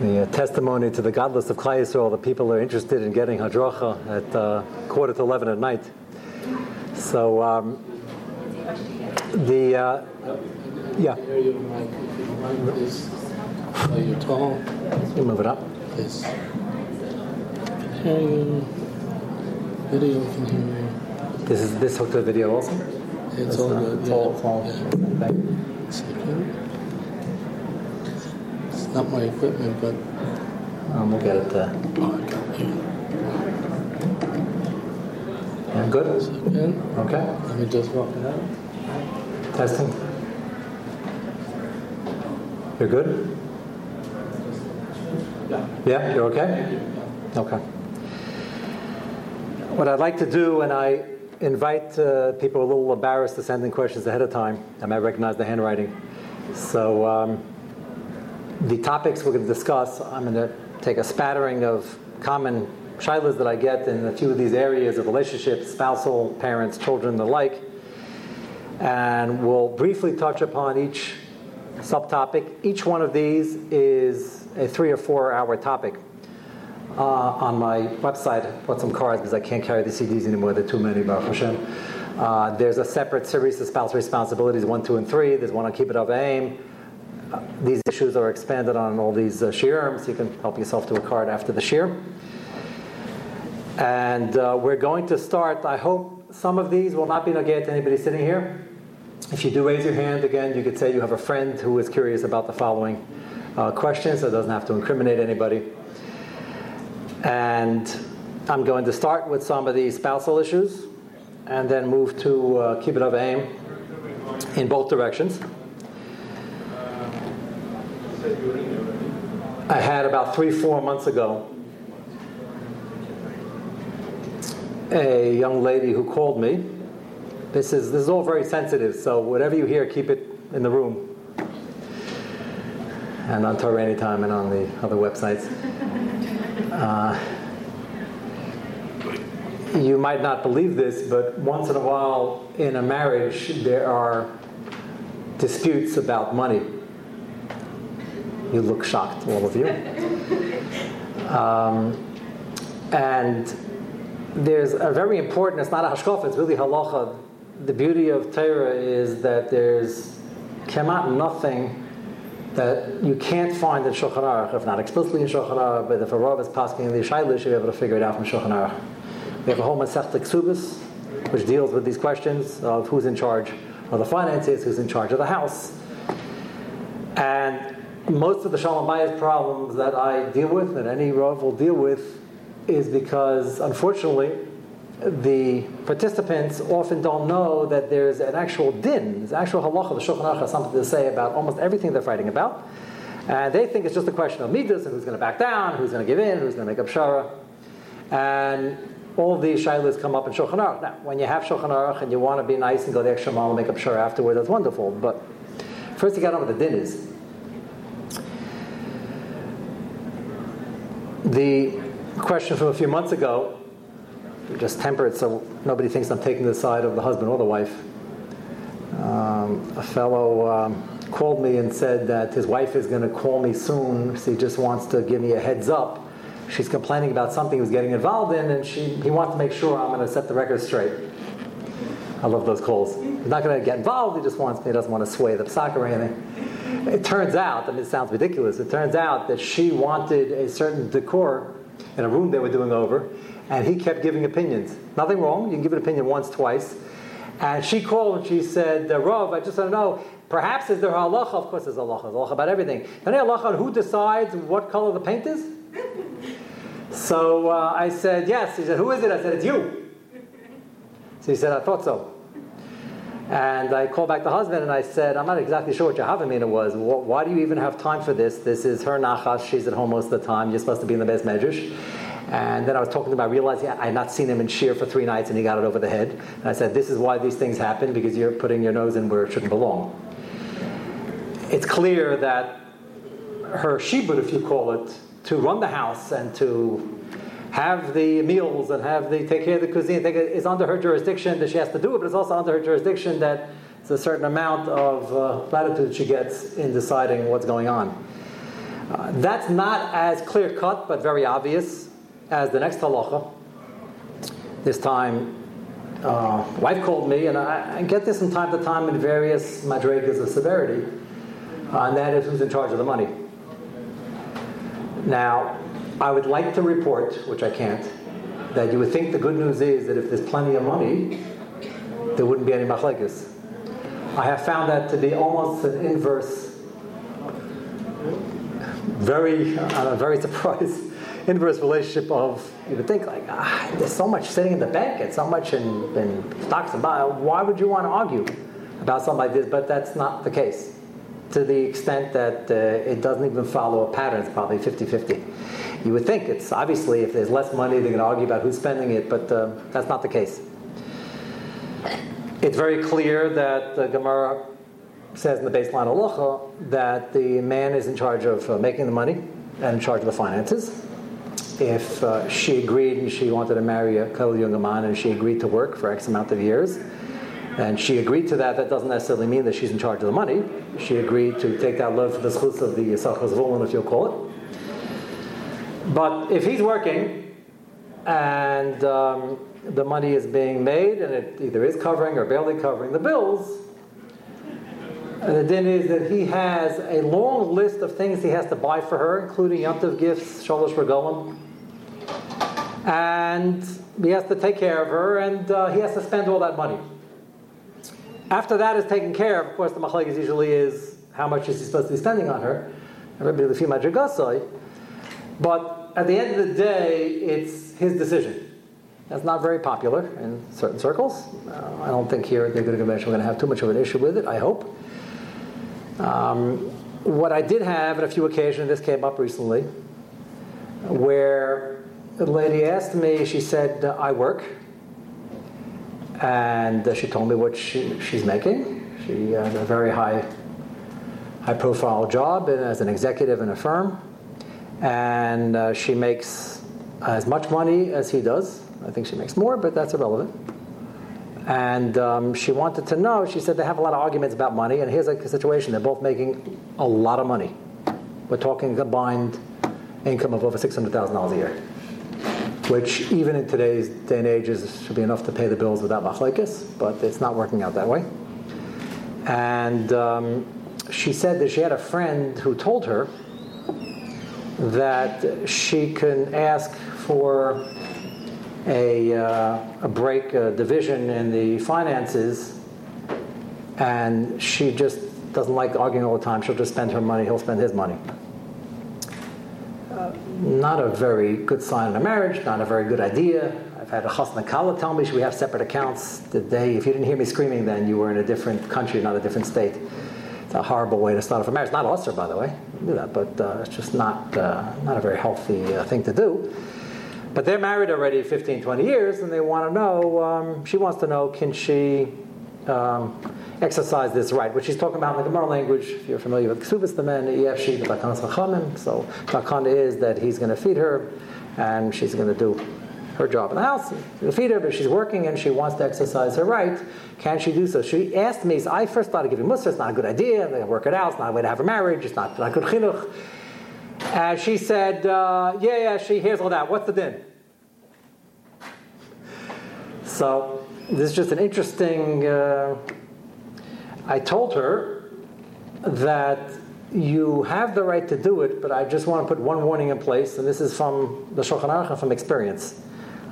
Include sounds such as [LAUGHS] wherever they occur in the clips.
the uh, testimony to the godless of Klal Yisrael, the people are interested in getting hadracha at uh, quarter to 11 at night. So, um, the, uh, yeah. Are you tall? You move it up. Yes. Hear you. Video can hear you. This is this hooked to the video also. It's all good. It's Yeah. all, it's all. Yeah. Okay. Second. It's not my equipment, but Um, we'll get it. there. oh, I got you. yeah, good. Second. Okay. Let me just walk it out. Testing. You're good? Yeah, you're okay? Okay. What I'd like to do, and I invite uh, people a little embarrassed to send in questions ahead of time. I might recognize the handwriting. So, um, the topics we're going to discuss, I'm going to take a spattering of common shilas that I get in a few of these areas of relationships, spousal, parents, children, the like and we'll briefly touch upon each subtopic. Each one of these is a three or four hour topic. Uh, on my website, I put some cards because I can't carry the CDs anymore. They're too many, Baruch Hashem. Uh, there's a separate series of spousal responsibilities, one, two, and three. There's one on Keep It Up Aim. These issues are expanded on all these uh, shiurim, so you can help yourself to a card after the shir. And uh, we're going to start, I hope some of these will not be negate to anybody sitting here. If you do raise your hand again, you could say you have a friend who is curious about the following uh, questions, so it doesn't have to incriminate anybody. And I'm going to start with some of the spousal issues and then move to uh, keep it of aim in both directions. I had about three, four months ago a young lady who called me. This is this is all very sensitive, so whatever you hear, keep it in the room. And on Torah Anytime and on the other websites. Uh, you might not believe this, but once in a while in a marriage, there are disputes about money. You look shocked, all of you. Um, and there's a very important, it's not a hashkaf, it's really halacha. The beauty of Torah is that there's kemat nothing that you can't find in Shulchan Aruch, if not explicitly in Shulchan Aruch, but if a Rav is passing in the Shailish, you'll be able to figure it out from Shulchan Aruch. We have a whole Masech Ksubis, which deals with these questions of who's in charge of the finances, who's in charge of the house. And most of the Shalom Bayis problems that I deal with, that any Rav will deal with, is because, unfortunately, the participants often don't know that there's an actual din, there's actual halacha, the Shulchan Aruch has something to say about almost everything they're fighting about. And they think it's just a question of midas and who's going to back down, who's going to give in, who's going to make up shara. And all these shilas come up in Shulchan Aruch. Now, when you have Shulchan Aruch and you want to be nice and go the extra mile and make up shara afterward, that's wonderful. But first you got to know what the din is. The question from a few months ago, just temper it so nobody thinks I'm taking the side of the husband or the wife. Um, a fellow um, called me and said that his wife is going to call me soon. So he just wants to give me a heads up. She's complaining about something he was getting involved in, and she, he wants to make sure I'm going to set the record straight. I love those calls. He's not going to get involved. He just wants me. He doesn't want to sway the soccer or anything. It turns out, I mean, it sounds ridiculous. It turns out that she wanted a certain decor in a room they were doing over, and he kept giving opinions. Nothing wrong. You can give an opinion once, twice. And she called and she said, Rav, I just want to know, perhaps is there halacha? Of course there's halacha. There's halacha about everything. Any halacha on who decides what color the paint is? So uh, I said, yes. He said, who is it? I said, it's you. So he said, I thought so. And I called back the husband and I said, I'm not exactly sure what your Havamina was. Why do you even have time for this? This is her nachas. She's at home most of the time. You're supposed to be in the Beis Medrash. And then I was talking to him. I realized I had not seen him in shear for three nights and he got it over the head. And I said, This is why these things happen because you're putting your nose in where it shouldn't belong. It's clear that her shibud, if you call it, to run the house and to have the meals and have the take care of the cuisine It's under her jurisdiction that she has to do it, but it's also under her jurisdiction that there's a certain amount of uh, latitude she gets in deciding what's going on. Uh, that's not as clear cut, but very obvious as the next halacha. This time, uh, wife called me, and I, I, get this from time to time in various madrigas of severity, uh, and that is who's in charge of the money. Now, I would like to report, which I can't, that you would think the good news is that if there's plenty of money, there wouldn't be any machlekes. I have found that to be almost an inverse, very, I'm very surprised, [LAUGHS] inverse relationship of, you would think like, ah, there's so much sitting in the bank and so much in, in stocks and bonds. Why would you want to argue about something like this? But that's not the case to the extent that uh, it doesn't even follow a pattern. It's probably 50 50. You would think it's obviously if there's less money, they're going to argue about who's spending it, but uh, that's not the case. It's very clear that the Gemara says in the baseline halacha that the man is in charge of uh, making the money and in charge of the finances. If uh, she agreed and she wanted to marry a Kol young man and she agreed to work for X amount of years, and she agreed to that, that doesn't necessarily mean that she's in charge of the money. She agreed to take that load for the schutz of the Yisachas Volun, if you'll call it. But if he's working and um, the money is being made and it either is covering or barely covering the bills, and the din is that he has a long list of things he has to buy for her, including yontif gifts, shalosh regalim, and he has to take care of her, and uh, he has to spend all that money. After that is taken care of, of course, the machlekes usually is how much is he supposed to be spending on her. Everybody the female But at the end of the day, it's his decision. That's not very popular in certain circles. Uh, I don't think here at the Good Convention we're going to have too much of an issue with it, I hope. Um, what I did have on a few occasions, this came up recently, where the lady asked me, she said, I work and she told me what she, she's making. She has a very high, high profile job as an executive in a firm, and uh, she makes as much money as he does. I think she makes more, but that's irrelevant. And um, she wanted to know, she said they have a lot of arguments about money, and here's a situation they're both making a lot of money. We're talking combined income of over $600,000 a year which even in today's day and age should be enough to pay the bills without machlekes, but it's not working out that way. And um, she said that she had a friend who told her that she can ask for a, uh, a break, a division in the finances, and she just doesn't like arguing all the time. She'll just spend her money, he'll spend his money not a very good sign in a marriage, not a very good idea. I've had a chasna kala tell me, should we have separate accounts? The day, if you didn't hear me screaming then, you were in a different country, not a different state. It's a horrible way to start off a marriage. Not usher, by the way, do that, but uh, it's just not, uh, not a very healthy uh, thing to do. But they're married already 15, 20 years, and they want to know, um, she wants to know, can she um, exercise this right, which she's talking about in the Gemara language. If you're familiar with Ksubis, the men, Yefshi, the Chachamim. So Takana is that he's going to feed her, and she's going to do her job in the house, to feed her, but she's working and she wants to exercise her right. Can she do so? She asked me, I first thought started giving Musar, it's not a good idea, they work it out, it's not a way to have a marriage, it's not, not good chinuch. And she said, uh, yeah, yeah, she hears all that. What's the din? So this is just an interesting. Uh, I told her that you have the right to do it, but I just want to put one warning in place, and this is from the Shulchan Aruch from experience.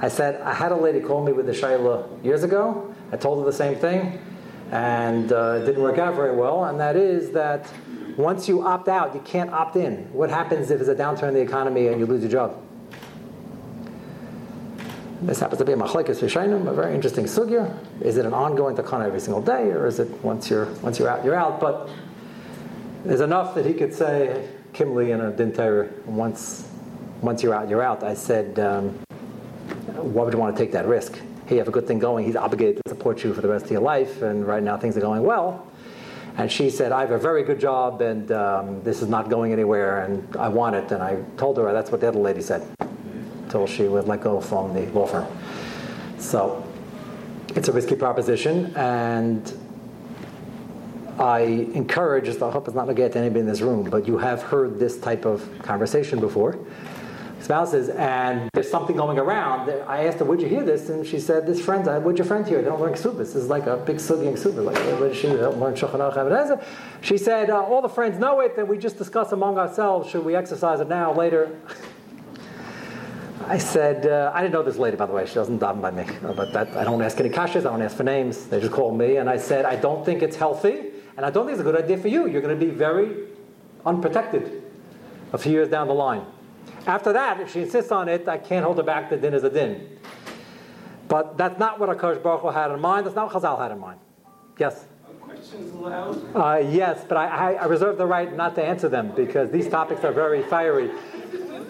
I said, I had a lady call me with the Shaila years ago. I told her the same thing, and uh, it didn't work out very well, and that is that once you opt out, you can't opt in. What happens if there's a downturn in the economy and you lose your job? This happens to be a machlekes v'shainim, a very interesting sugya. Is it an ongoing takana every single day, or is it once you're once you're out, you're out? But there's enough that he could say kimli in a dinter once once you're out, you're out. I said, um, why would you want to take that risk? Hey, you have a good thing going. He's obligated to support you for the rest of your life, and right now things are going well. And she said, I have a very good job, and um, this is not going anywhere, and I want it. And I told her that's what the other lady said until she would let go from the law firm. So it's a risky proposition, and I encourage, I hope it's not going to get to anybody in this room, but you have heard this type of conversation before. Spouses, and there's something going around. I asked her, Would you hear this? And she said, This friend, would your friend hear? They don't learn ksubas. This is like a big sugi and ksubas. Like, did she don't learn shulchan She said, uh, All the friends know it, That we just discuss among ourselves should we exercise it now, later. [LAUGHS] I said, uh, I didn't know this lady, by the way. She doesn't daven by me. But that, I don't ask any kashas. I don't ask for names. They just call me. And I said, I don't think it's healthy. And I don't think it's a good idea for you. You're going to be very unprotected a few years down the line. After that, if she insists on it, I can't hold her back. The din is a din. But that's not what Akash Baruch Hu had in mind. That's not what Chazal had in mind. Yes? Questions allowed? Uh, yes, but I, I, I, reserve the right not to answer them because these topics are very fiery.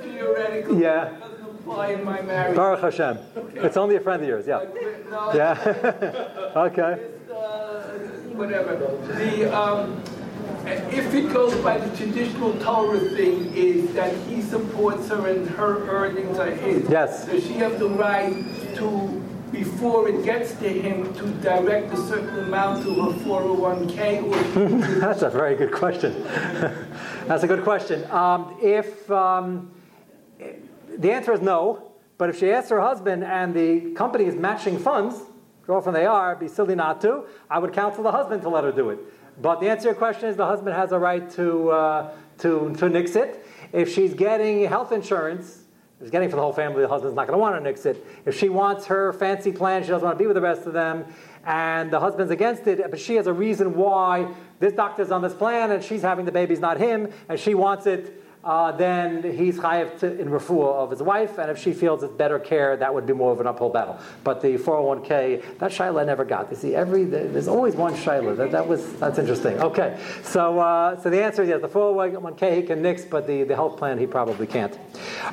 Theoretical. Yeah. Baruch Hashem. Okay. It's only a friend of yours, yeah. No, yeah. [LAUGHS] okay. Just, uh, whatever. The, um, if it goes by the traditional Torah thing, is that he supports her and her earnings are his. Yes. Does she have the right to, before it gets to him, to direct a certain amount to her 401k? [LAUGHS] That's a very good question. [LAUGHS] That's a good question. Um, if um, the answer is no, but if she asks her husband and the company is matching funds, often they are, be silly not to, I would counsel the husband to let her do it. But the answer to your question is the husband has a right to, uh, to, to nix it. If she's getting health insurance, she's getting for the whole family, the husband's not going to want to nix it. If she wants her fancy plan, she doesn't want to be with the rest of them, and the husband's against it, but she has a reason why this doctor's on this plan and she's having the baby's not him, and she wants it uh, then he's chayiv in refuah of his wife, and if she feels it's better care, that would be more of an uphill battle. But the 401k, that shaila never got. You see, every there's always one shaila. That, that was that's interesting. Okay, so uh, so the answer is yes. The 401k he can nix, but the, the health plan he probably can't.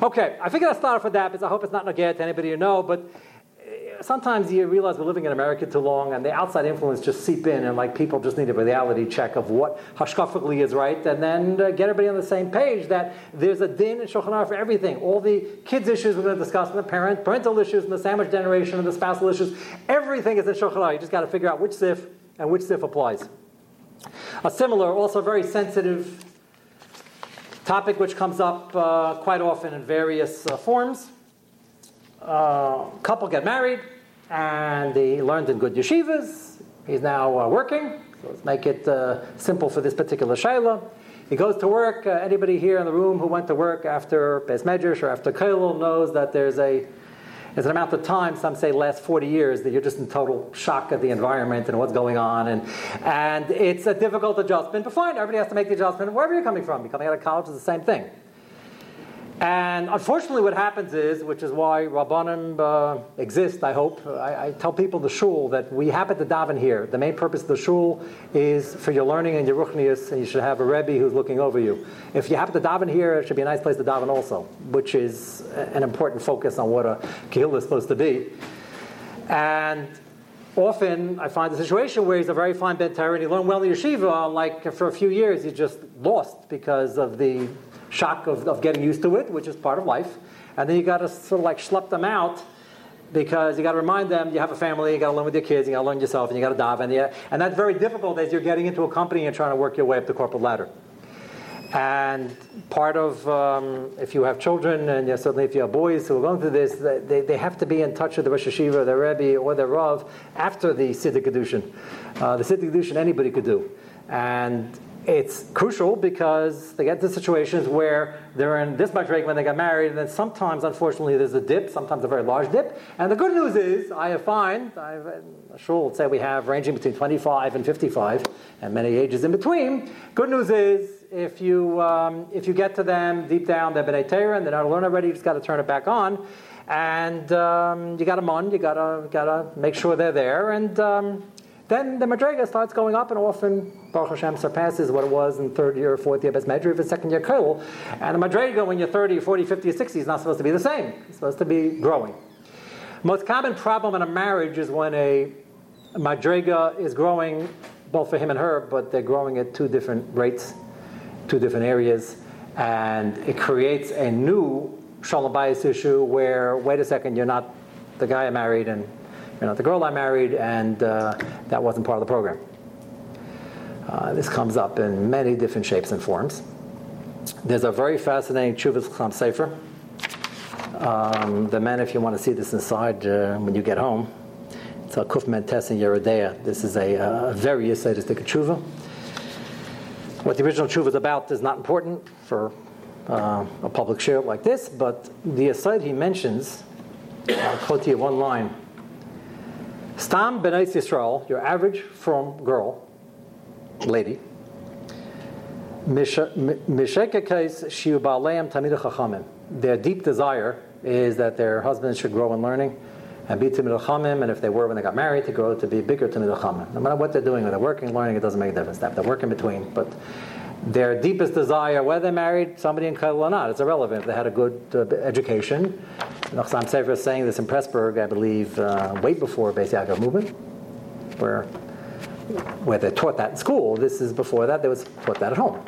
Okay, I figured I'd start off with that because I hope it's not negated to anybody you know, but sometimes you realize we're living in America too long, and the outside influence just seep in, and like people just need a reality check of what hashkafically is right, and then uh, get everybody on the same page that there's a din and shulchan for everything. All the kids issues we're going to discuss, and the parent parental issues, and the sandwich generation, and the spousal issues, everything is in shulchan You just got to figure out which sif and which sif applies. A similar, also very sensitive topic which comes up uh, quite often in various uh, forms uh, couple get married and he learned in good yeshivas. He's now uh, working. So let's make it uh, simple for this particular shayla. He goes to work. Uh, anybody here in the room who went to work after Beis Medrash or after Kollel knows that there's a there's an amount of time, some say last 40 years, that you're just in total shock of the environment and what's going on. And, and it's a difficult adjustment, but fine, everybody has to make the adjustment wherever you're coming from. You're coming out of college, it's the same thing. And unfortunately, what happens is, which is why Rabbanim uh, exist, I hope, I, I, tell people the shul that we happen to daven here. The main purpose of the shul is for your learning and your ruchnius, and you should have a Rebbe who's looking over you. If you happen to daven here, it should be a nice place to daven also, which is an important focus on what a kehillah is supposed to be. And often I find a situation where he's a very fine Ben and he learned well in yeshiva, like for a few years he's just lost because of the shock of, of getting used to it, which is part of life. And then you got to sort of like schlep them out because you got to remind them you have a family, you got to learn with your kids, you got to learn yourself, and you got to dive. And, yeah, and that's very difficult as you're getting into a company and trying to work your way up the corporate ladder. And part of, um, if you have children, and certainly if you have boys who are going through this, they, they have to be in touch with the Rosh Yeshiva, the Rebbe, or the Rav after the Siddur Kiddushin. Uh, the Siddur Kiddushin anybody could do. And it's crucial because they get to situations where they're in this much rate when they get married, and then sometimes, unfortunately, there's a dip, sometimes a very large dip. And the good news is, I have find, I've, sure, let's say we have ranging between 25 and 55, and many ages in between. Good news is, if you um, if you get to them deep down, they're b'nai Torah, and they're not learn already, you just got to turn it back on, and um, you got to mon, you got to got to make sure they're there, and um, then the Madrega starts going up, and often Baruch Hashem surpasses what it was in third year or fourth year Bes Medri of second year Kollel. And the Madrega, when you're 30, 40, 50, or 60, is not supposed to be the same. It's supposed to be growing. Most common problem in a marriage is when a Madrega is growing, both for him and her, but they're growing at two different rates, two different areas, and it creates a new Shalom Bayis issue where, wait a second, you're not the guy I married, and you're not the girl I married, and uh, that wasn't part of the program. Uh, this comes up in many different shapes and forms. There's a very fascinating Chuvas Chacham Sefer. Um, the men, if you want to see this inside uh, when you get home, it's a Kuf Mentes in Yeridea. This is a, a very Yisaitistic tshuva. What the original tshuva is about is not important for uh, a public share like this, but the aside he mentions, I'll quote you one line. Stam B'nai Yisrael, your average from girl, lady, their deep desire is that their husbands should grow in learning and be Timid Chamim, and if they were when they got married, to grow to be bigger Timid Chamim. No matter what they're doing, whether they're working, learning, it doesn't make a difference. They have to work in between. But their deepest desire, whether they married somebody in Kail or not, it's irrelevant. If they had a good uh, education, Nachsam Sefer is saying this in Pressburg, I believe, uh, way before Beis Yaakov movement, where where they taught that in school. This is before that; they was taught that at home.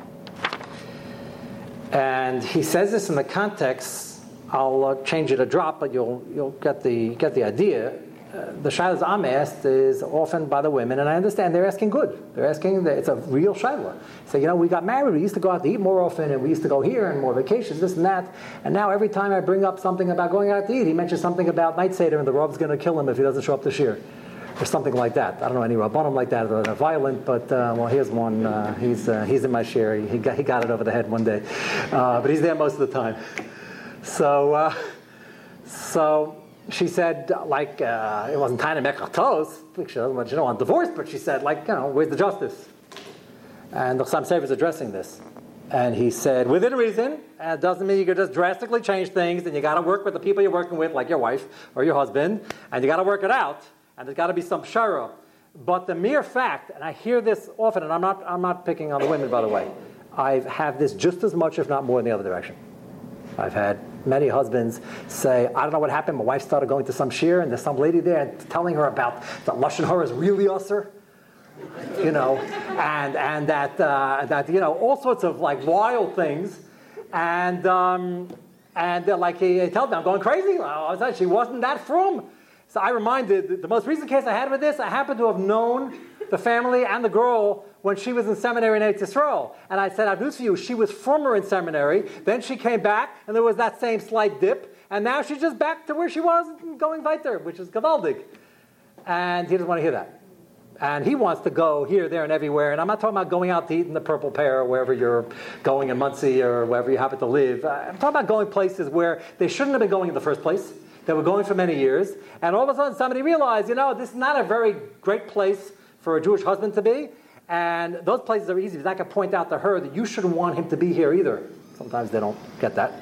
And he says this in the context I'll uh, change it a drop, but you'll you'll get the get the idea. The shilas I'm asked is often by the women, and I understand they're asking good. They're asking that it's a real shilah. So you know, we got married, we used to go out to eat more often, and we used to go here and more vacations, this and that. And now every time I bring up something about going out to eat, he mentions something about night seder, and the Rav's going to kill him if he doesn't show up this year or something like that. I don't know any rabbanim like that are violent, but uh, well, here's one. Uh, he's uh, he's in my share. He, got, he got it over the head one day, uh, but he's there most of the time. So, uh, so she said, like, uh, it wasn't make toast. She doesn't want, on divorce, but she said, like, you know, where's the justice? And the Chassam Sefer is addressing this. And he said, within reason, it doesn't mean you can just drastically change things, and you got to work with the people you're working with, like your wife or your husband, and you got to work it out, and there's got to be some shara. But the mere fact, and I hear this often, and I'm not, I'm not picking on the women, by the way, I have this just as much, if not more, in the other direction. I've had many husbands say, I don't know what happened. My wife started going to some shir, and there's some lady there telling her about that lashon hara is really usher, you know, and and that uh, that you know all sorts of like wild things, and um, and they're like he he told me I'm going crazy. She wasn't that from. So I reminded the most recent case I had with this. I happen to have known the family and the girl when she was in seminary in Eretz Yisrael. And I said, I've news for you, she was former in seminary, then she came back, and there was that same slight dip, and now she's just back to where she was going weiter, which is Gavaldig. And he doesn't want to hear that. And he wants to go here, there, and everywhere. And I'm not talking about going out to eat in the Purple Pear or wherever you're going in Monsey or wherever you happen to live. Uh, I'm talking about going places where they shouldn't have been going in the first place. They were going for many years. And all of a sudden somebody realized, you know, this is not a very great place for a Jewish husband to be. And those places are easy because I can point out to her that you shouldn't want him to be here either. Sometimes they don't get that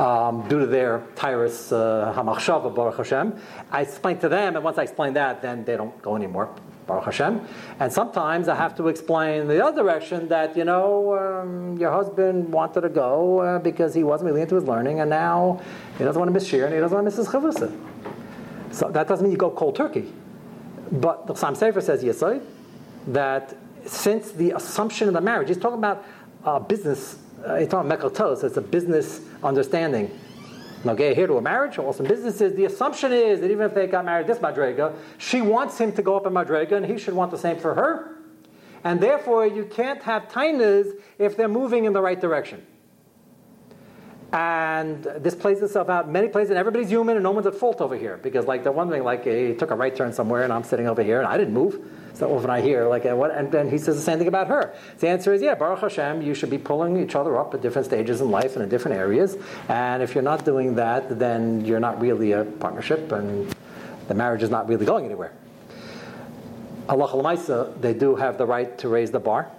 um, due to their tyrus uh, hamachshava baruch Hashem. I explain to them, and once I explain that, then they don't go anymore. Baruch Hashem. And sometimes I have to explain the other direction that, you know, um, your husband wanted to go uh, because he wasn't really into his learning, and now he doesn't want to miss shir and he doesn't want to miss his chavrusa. So that doesn't mean you go cold turkey. But the Sam Sefer says, yes, that since the assumption of the marriage, he's talking about uh, business, uh, he's talking about mekaltos, it's a business understanding. Okay, here to a marriage, also some businesses, the assumption is that even if they got married this Madrega, she wants him to go up in Madrega and he should want the same for her. And therefore, you can't have tainas if they're moving in the right direction. And this plays itself out many places, and everybody's human, and no one's at fault over here. Because, like, they're wondering, like, he took a right turn somewhere, and I'm sitting over here, and I didn't move. So often I hear, like, and, what, and then he says the same thing about her. The answer is, yeah, Baruch Hashem, you should be pulling each other up at different stages in life and in different areas. And if you're not doing that, then you're not really a partnership, and the marriage is not really going anywhere. Allah they do have the right to raise the bar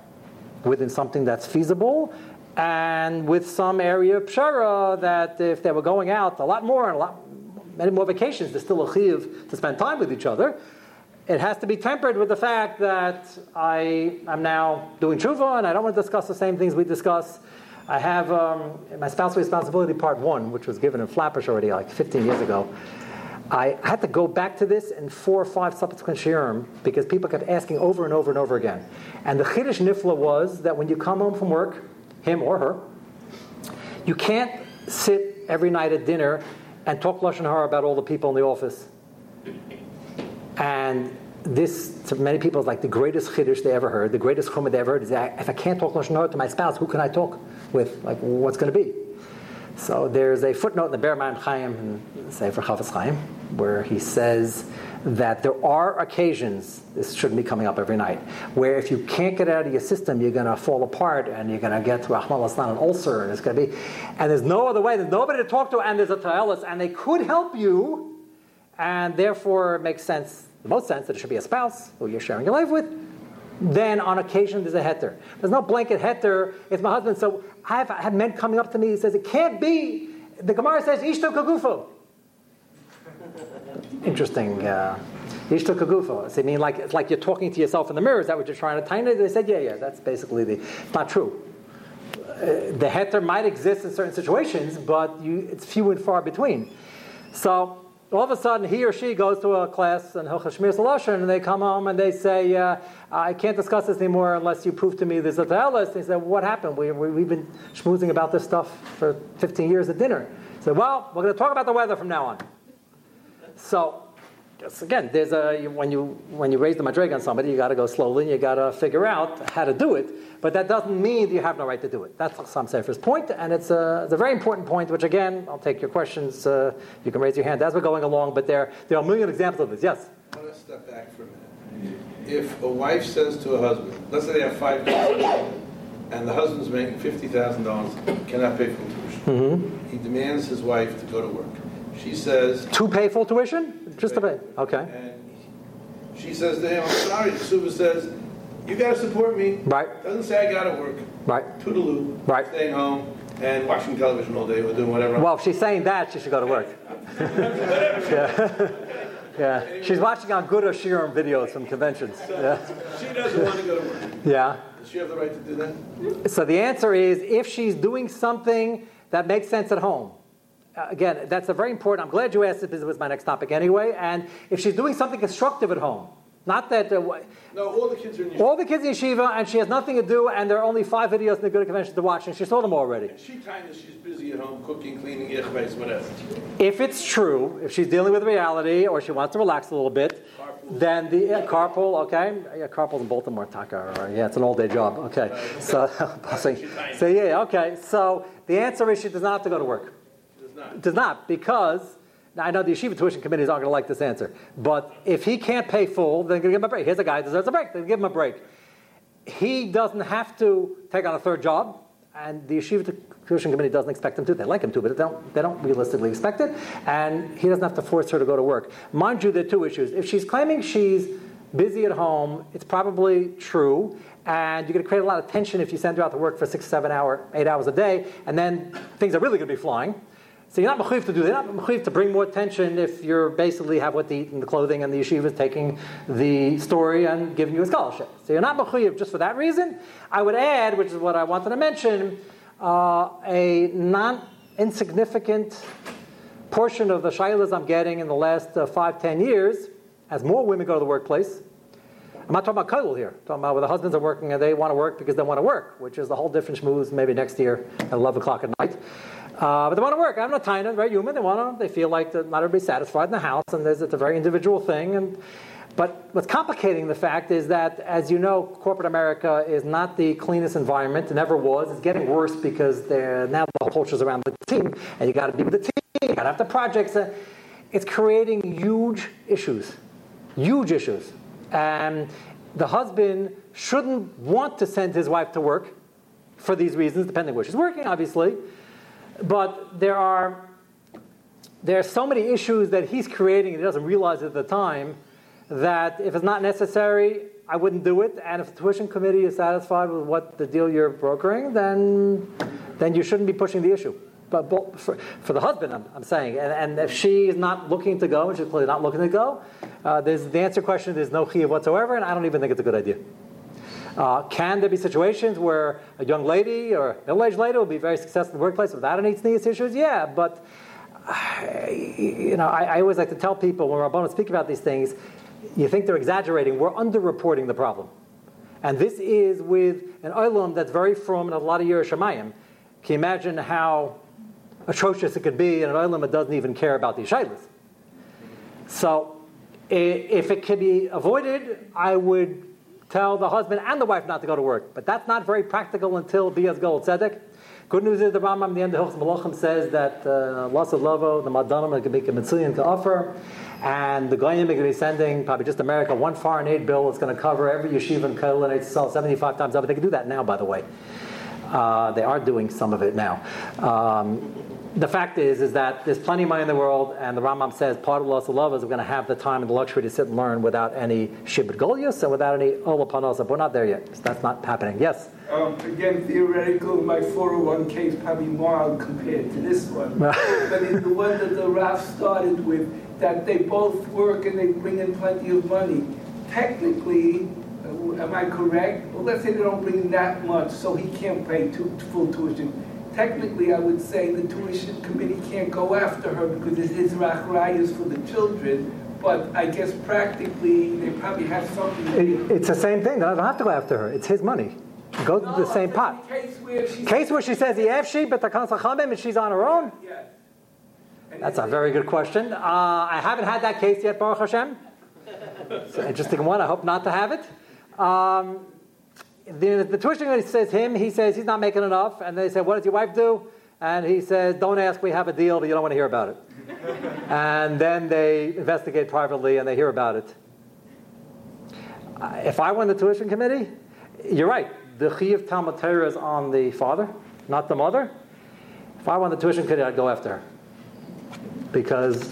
within something that's feasible and with some area of pshara that if they were going out a lot more and a lot many more vacations, there's still a chiv to spend time with each other it has to be tempered with the fact that I am now doing tshuva and I don't want to discuss the same things we discuss. I have um, my spousal responsibility part one, which was given in Flappish already like 15 years ago. I had to go back to this in four or five subsequent shiurim because people kept asking over and over and over again. And the chiddush nifla was that when you come home from work, him or her, you can't sit every night at dinner and talk lashon hara about all the people in the office and this to many people is like the greatest chiddush they ever heard, the greatest chumah they ever heard. Is that if I can't talk lashon hara to my spouse, who can I talk with? Like, what's going to be? So there's a footnote in the Be'er Mayim Chaim, for Chafetz Chaim, where he says that there are occasions, this shouldn't be coming up every night, where if you can't get out of your system, you're going to fall apart and you're going to get to Aslan, an ulcer, and it's going to be, and there's no other way, there's nobody to talk to, and there's a Ta'elis, and they could help you, and therefore it makes sense, the most sense, that it should be a spouse who you're sharing your life with. Then on occasion there's a heter. There's no blanket heter. It's my husband. So I've had men coming up to me. He says it can't be. The Gemara says ishto kagufo. Interesting. Uh, it mean like it's like you're talking to yourself in the mirror? Is that what you're trying to tiny? They said yeah, yeah. That's basically the. Not true. Uh, the heter might exist in certain situations, but you, it's few and far between. So all of a sudden he or she goes to a class in Hilchas Shmir and they come home and they say, uh, I can't discuss this anymore unless you prove to me there's a ta'elis. They say, what happened? We, we, have been schmoozing about this stuff for 15 years at dinner. So, well, we're going to talk about the weather from now on. So again, there's a when you when you raise the madrig on somebody, you got to go slowly and you got to figure out how to do it. But that doesn't mean you have no right to do it. That's Sam Sefer's point, and it's a, it's a very important point. Which again, I'll take your questions. Uh, you can raise your hand as we're going along. But there there are a million examples of this. Yes. I want to step back for a minute. If a wife says to a husband, let's say they have five kids, and the husband's making fifty thousand dollars, cannot pay for tuition. Mm-hmm. He demands his wife to go to work. She says to pay full tuition. Just a bit. Okay. And she says to him, I'm sorry. Suva says, You got to support me. Right. Doesn't say I got to work. Right. Toodaloo. Right. Staying home and watching television all day or doing whatever. Well, if she's saying that, she should go to work. [LAUGHS] yeah. [LAUGHS] yeah. She's watching on good Shiram videos from conventions. Yeah. She doesn't want to go to work. Yeah. Does she have the right to do that? So the answer is if she's doing something that makes sense at home, uh, again, that's a very important. I'm glad you asked it because it was my next topic anyway. And if she's doing something constructive at home, not that. Uh, no, all the kids are in yeshiva. All the kids in yeshiva, and she has nothing to do, and there are only five videos in the Good Convention to watch, and she saw them already. And she kind of she's busy at home cooking, cleaning, ichves, whatever. If it's true, if she's dealing with reality, or she wants to relax a little bit, carpool. then the uh, carpool, okay, yeah, carpool in Baltimore, Taka, or, yeah, it's an all-day job, okay. so, [LAUGHS] so, so yeah, okay. So the answer is she does not have to go to work not. Does not, because now I know the yeshiva tuition committee is not going to like this answer, but if he can't pay full, then give him a break. Here's a guy who deserves a break. They give him a break. He doesn't have to take on a third job, and the yeshiva tuition committee doesn't expect him to. They like him to, but they don't, they don't realistically expect it, and he doesn't have to force her to go to work. Mind you, there are two issues. If she's claiming she's busy at home, it's probably true, and you're going to create a lot of tension if you send her out to work for six, seven hour, eight hours a day, and then things are really going to be flying. So you're not mechuyev to do that. You're not mechuyev to bring more attention if you're basically have what to eat in the clothing and the yeshiva is taking the story and giving you a scholarship. So you're not mechuyev just for that reason. I would add, which is what I wanted to mention, uh, a non insignificant portion of the shilas I'm getting in the last uh, five, ten years, as more women go to the workplace. I'm not talking about cuddle here. I'm talking about where the husbands are working and they want to work because they want to work, which is the whole different schmooze maybe next year at 11 o'clock at night. Uh, but they want to work. I'm not tying it, very human. They want to. They feel like not everybody's satisfied in the house, and it's a very individual thing. And but what's complicating the fact is that, as you know, corporate America is not the cleanest environment. It never was. It's getting worse because now the whole culture is around the team, and you got to be with the team. You got to have the projects. It's creating huge issues, huge issues. And the husband shouldn't want to send his wife to work for these reasons, depending where she's working, obviously. But there are there are so many issues that he's creating and he doesn't realize at the time that if it's not necessary, I wouldn't do it. And if the tuition committee is satisfied with what the deal you're brokering, then then you shouldn't be pushing the issue. But, but for, for, the husband, I'm, I'm saying, and, and, if she is not looking to go, and she's clearly not looking to go, uh, there's the answer question. There's no chiyuv whatsoever, and I don't even think it's a good idea. Uh, can there be situations where a young lady or a middle-aged lady will be very successful in the workplace without any sneeze issues? Yeah, but [SIGHS] you know, I, I, always like to tell people when Rabbanon speak about these things, you think they're exaggerating. We're underreporting the problem, and this is with an olam that's very from and a lot of Yerushalayim. Can you imagine how atrocious it could be in an olam that doesn't even care about these shaylas? So If it could be avoided, I would tell the husband and the wife not to go to work. But that's not very practical until Bias Gold Tzedek. Good news is the Rambam, the end of Hilchos Melachim, says that uh, loss of Lovo, the Madanim, can make a mitzillion to offer. And the Goyim are going to be sending, probably just America, one foreign aid bill that's going to cover every yeshiva and Kollel and sell 75 times over. They can do that now, by the way. Uh, they are doing some of it now. Um, the fact is, is that there's plenty of money in the world, and the Rambam says part of loss of love is we're going to have the time and the luxury to sit and learn without any shibud golius and without any olapanos. We're not there yet. So that's not happening. Yes. Um, again, theoretical, my 401k is probably mild compared to this one. [LAUGHS] but in the one that the Raf started with, that they both work and they bring in plenty of money, technically, uh, am I correct? Well, let's say they don't bring in that much, so he can't pay full tuition technically, I would say the tuition committee can't go after her because it's his rachrayas for the children. But I guess practically, they probably have something. It, it's the same thing. They don't have to go after her. It's his money. Go no, to the same pot. Case where, case where she says she, but the Chamim and she's on her own. Yeah. That's a very good question. Uh, I haven't had that case yet, Baruch Hashem. It's an interesting one. I hope not to have it. Um, the, the tuition committee says him, he says he's not making enough, and they say, what does your wife do? And he says, don't ask, we have a deal, but you don't want to hear about it. [LAUGHS] and then they investigate privately and they hear about it. Uh, if I won the tuition committee, you're right. The Chiv Talmud Torah is on the father, not the mother. If I won the tuition committee, I'd go after her. Because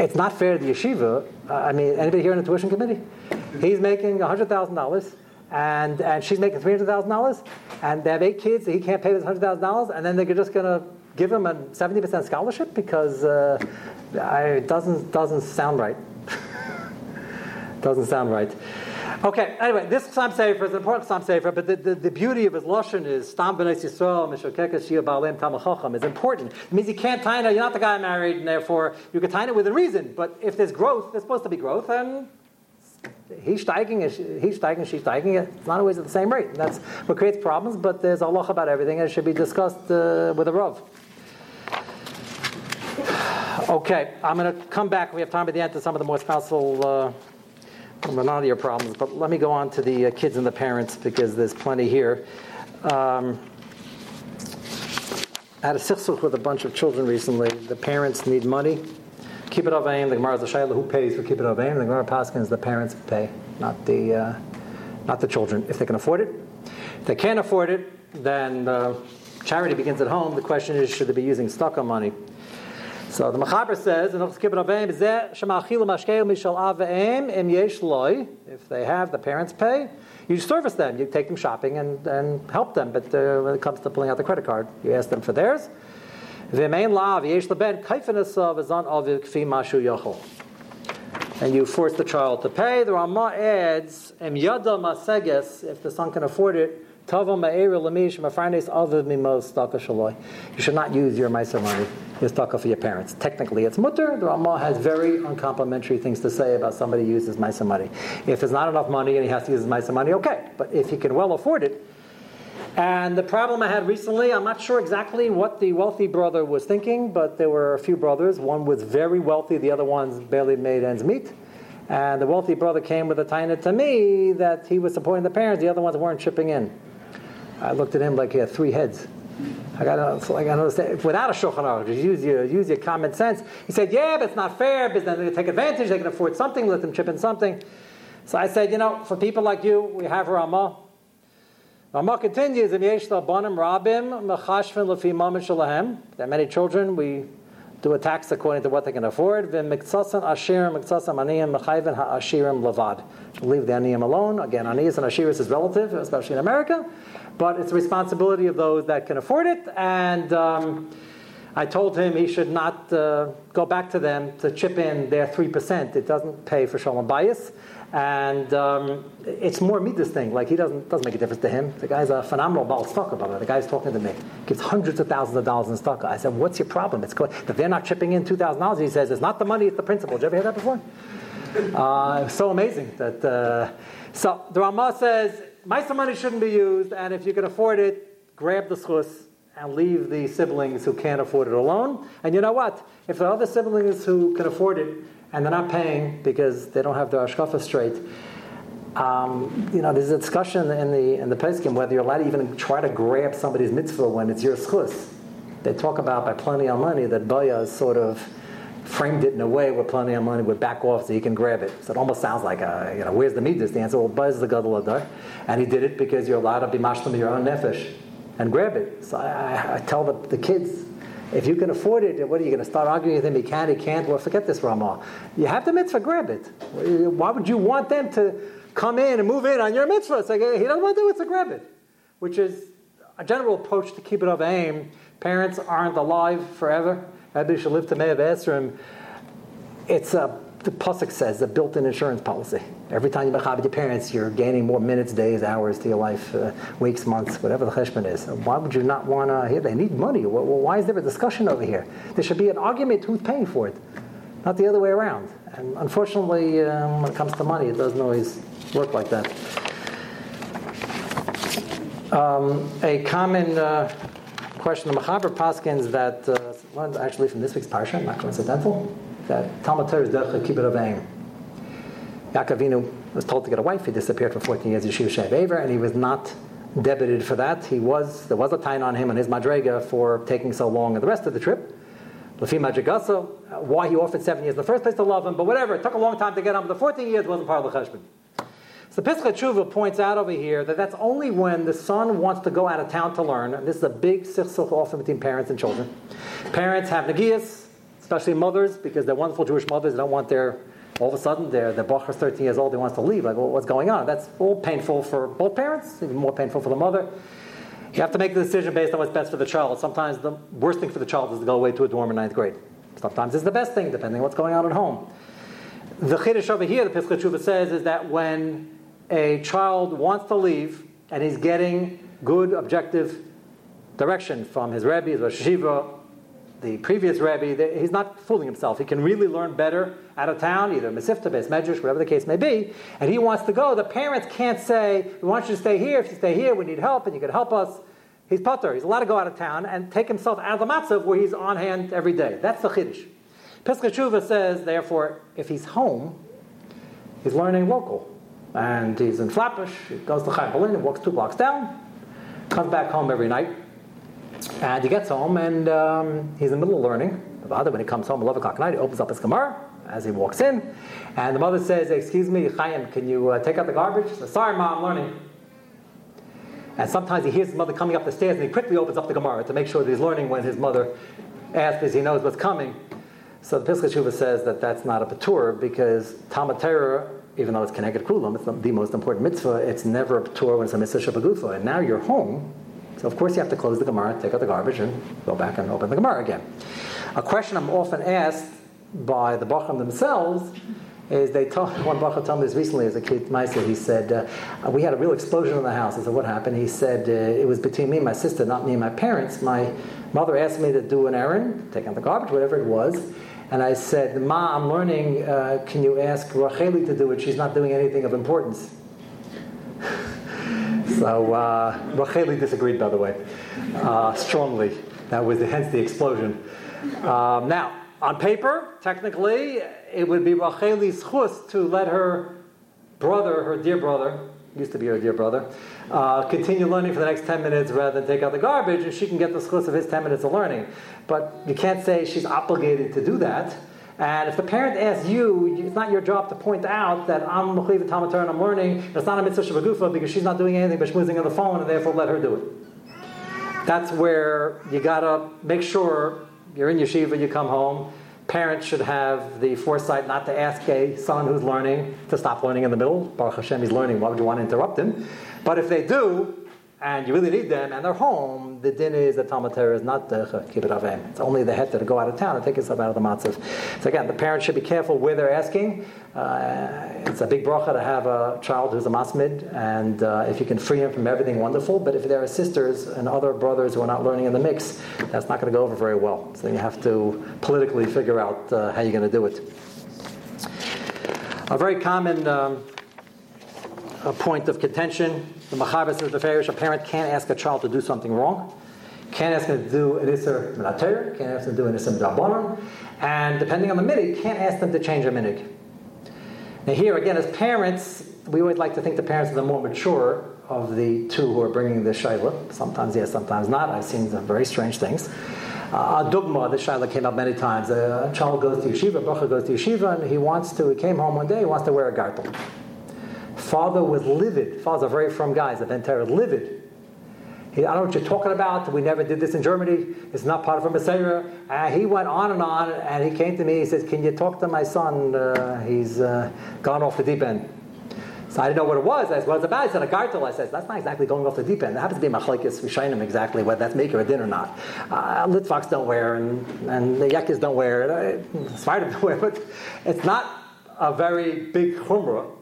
it's not fair to the yeshiva. Uh, I mean, anybody here in the tuition committee? He's making $100,000 and, and she's making $300,000, and they have eight kids, he can't pay this $100,000, and then they're just going to give him a 70% scholarship because uh, I, it doesn't, doesn't sound right. [LAUGHS] doesn't sound right. Okay, anyway, this Chassam Sefer is an important Chassam Sefer, but the, the, the, beauty of his Lashon is Stam B'nai Yisrael, Mishokekas Shia Ba'alem Tamachacham is important. It means you can't tie it, you're not the guy married, and therefore you can tie it with a reason. But if there's growth, there's supposed to be growth, and he's steiging, he's steiging, she's steiging. It's not always at the same rate. That's what creates problems, but there's a lot about everything, and it should be discussed uh, with a Rav. Okay, I'm going to come back. We have time at the end to some of the more spousal uh, monodier problems, but let me go on to the uh, kids and the parents because there's plenty here. Um, I had a sichsuch with a bunch of children recently. The parents need money Kibbut Avayim, the Gemara is the Shaila, who pays for Kibbut Avayim? The Gemara Paskin is the parents pay, not the, uh, not the children, if they can afford it. If they can't afford it, then uh, charity begins at home. The question is, should they be using stock on money? So the Machaber says, if they have, the parents pay. You service them. You take them shopping and, and help them. But uh, when it comes to pulling out the credit card, you ask them for theirs. And you force the child to pay. The Rama adds, Em yada maseges, if the son can afford it, Tava ma'era lamish mafarnes aviv mimos staka shaloi. You should not use your maisa money, your staka for your parents. Technically, it's mutter. The Rama has very uncomplimentary things to say about somebody who uses maisa money. If there's not enough money and he has to use his maisa money, okay. But if he can well afford it, and the problem I had recently, I'm not sure exactly what the wealthy brother was thinking, but there were a few brothers. One was very wealthy, the other ones barely made ends meet. And the wealthy brother came with a taina to me that he was supporting the parents, the other ones weren't chipping in. I looked at him like he had three heads. I got like I understand, without a shulchan aruch, just use your use your common sense. He said, "Yeah, but it's not fair because then they take advantage. They can afford something. Let them chip in something." So I said, "You know, for people like you, we have Ramah. Rama continues, "Im yesh banim rabim mechashvin lefi mamin shalahem." There are many children. We do a tax according to what they can afford. Leave the aniyim alone. Again, aniyas and ashiris is relative, especially in America, but it's the responsibility of those that can afford it. And um, I told him he should not uh, go back to them to chip in their three percent. It doesn't pay for shalom bayis. And um, it's more me this thing. Like he doesn't doesn't make a difference to him. The guy's a phenomenal ball stocker, by the way. The guy's talking to me. Gives hundreds of thousands of dollars in stock. I said, "What's your problem?" It's that they're not chipping in two thousand dollars. He says, "It's not the money; it's the principle." Did you ever hear that before? [LAUGHS] Uh, so amazing that. Uh, so the Rama says, "My money shouldn't be used, and if you can afford it, grab the schus and leave the siblings who can't afford it alone. And you know what? If there are other siblings who can afford it and they're not paying because they don't have their ashkafa straight, um, you know, there's a discussion in the in the Pesachim whether you're allowed to even try to grab somebody's mitzvah when it's your schus. They talk about by plenty of money that Baya sort of framed it in a way where plenty of money would back off so you can grab it. So it almost sounds like, a, you know, where's the midas? The answer, well, Buzz the gadol adar, and he did it because you're allowed to be mashlim your own nefesh and grab it. So I, I, I tell the, the kids, if you can afford it, what are you going to start arguing with him? He can, he can't. Well, forget this, Ramah. You have the mitzvah, grab it. Why would you want them to come in and move in on your mitzvah? It's like eh, he doesn't want to do it, so grab it. Which is a general approach to keep it of aim. Parents aren't alive forever. Rabbi should live to Me'av Esrim. It's a the pasuk says a built-in insurance policy. Every time you mechabed your parents, you're gaining more minutes, days, hours to your life, uh, weeks, months, whatever the cheshbon is. Why would you not want to? Here, they need money. Well, why is there a discussion over here? There should be an argument who's paying for it, not the other way around. And unfortunately, um, when it comes to money, it doesn't always work like that. Um, a common uh, question of Machaber Paskins that uh, actually from this week's parsha, not coincidental that Talmud Torah is derech kibbut of aim. Yaakov was told to get a wife. He disappeared for 14 years in Yeshiva Shev and he was not debited for that. He was there was a time on him and his madrega for taking so long and the rest of the trip. Lafi Madrigaso, why he offered seven years in the first place to love him, but whatever, it took a long time to get him. But the 14 years wasn't part of the cheshbon. So Pischei Teshuva points out over here that that's only when the son wants to go out of town to learn, and this is a big sichsuch often between parents and children. Parents have nagias, especially mothers, because they're wonderful Jewish mothers. They don't want their, all of a sudden, their, their is 13 years old, he wants to leave. Like, well, what's going on? That's all painful for both parents, even more painful for the mother. You have to make the decision based on what's best for the child. Sometimes the worst thing for the child is to go away to a dorm in ninth grade. Sometimes it's the best thing, depending on what's going on at home. The Chiddush over here, the Pischei Teshuva says, is that when a child wants to leave and he's getting good, objective direction from his Rebbe, his Rosh the previous Rebbe, he's not fooling himself. He can really learn better out of town, either Mesivta, Beis Medrash, whatever the case may be, and he wants to go. The parents can't say, we want you to stay here. If you stay here, we need help, and you can help us. He's putter. He's allowed to go out of town and take himself out of the matzav where he's on hand every day. That's the chiddush. Pesach says, therefore, if he's home, he's learning local. And he's in Flatbush, he goes to Chaim Berlin, walks two blocks down, comes back home every night, and he gets home and um, he's in the middle of learning. The father, when he comes home at 11 o'clock at night, he opens up his Gemara as he walks in. And the mother says, Excuse me, Chaim, can you uh, take out the garbage? Says, Sorry, mom, I'm learning. And sometimes he hears his mother coming up the stairs and he quickly opens up the Gemara to make sure that he's learning when his mother asks because he knows what's coming. So the Pischei Teshuva says that that's not a patur because Talmud Torah, even though it's connected kulam, it's the most important mitzvah, it's never a patur when it's a mitzvah shabagufa. And now you're home, so of course you have to close the Gemara, take out the garbage, and go back and open the Gemara again. A question I'm often asked by the Bacham themselves is they told [LAUGHS] one Bacham told me this recently as a kid, Maisa, he said, uh, we had a real explosion in the house. I said, what happened? He said, uh, it was between me and my sister, not me and my parents. My mother asked me to do an errand, take out the garbage, whatever it was. And I said, Ma, I'm learning, uh, can you ask Racheli to do it? She's not doing anything of importance. [LAUGHS] So uh, Racheli disagreed, by the way, uh, strongly. That was the, hence the explosion. Um, now, on paper, technically, it would be Racheli's chus to let her brother, her dear brother, used to be her dear brother, uh, continue learning for the next 10 minutes rather than take out the garbage, and she can get the schus of his 10 minutes of learning. But you can't say she's obligated to do that. And if the parent asks you, it's not your job to point out that I'm Mechiv Talmud Torah and I'm learning, it's not a mitzvah shabagufa because she's not doing anything but schmoozing on the phone and therefore let her do it. That's where you gotta make sure you're in yeshiva, you come home. Parents should have the foresight not to ask a son who's learning to stop learning in the middle. Baruch Hashem, he's learning. Why would you want to interrupt him? But if they do, and you really need them, and they're home, the din is that Talmud Torah is not the kibbut avim. It's only the heter to go out of town and take yourself out of the matzav. So again, the parents should be careful where they're asking. Uh, it's a big bracha to have a child who's a masmid, and uh, if you can free him from everything, wonderful. But if there are sisters and other brothers who are not learning in the mix, that's not going to go over very well. So you have to politically figure out uh, how you're going to do it. A very common um, point of contention the Machaber says the Farish, a parent can't ask a child to do something wrong, can't ask them to do an Isser Minater, can't ask them to do an Isser Drabonon, and depending on the minig, can't ask them to change a minig. Now, here again, as parents, we always like to think the parents are the more mature of the two who are bringing the shaila. Sometimes yes, sometimes not. I've seen some very strange things. Uh, Dugma, the shaila came up many times. A child goes to yeshiva, bracha goes to yeshiva, and he wants to, he came home one day, he wants to wear a gartel. Father was livid. Father's a very firm guy, he's a Ventera, livid. He, I don't know what you're talking about. We never did this in Germany. It's not part of a Messiah. Uh, he went on and on, and he came to me. He says, Can you talk to my son? Uh, he's uh, gone off the deep end. So I didn't know what it was. I said, what it's about? He said, a gartel. I said, that's not exactly going off the deep end. It happens to be machlekes Rishonim exactly whether that's make or a din or not. Uh, Litvaks don't wear, and, and the Yekkes don't wear, it. Uh, don't wear, but it's not a very big chumrah.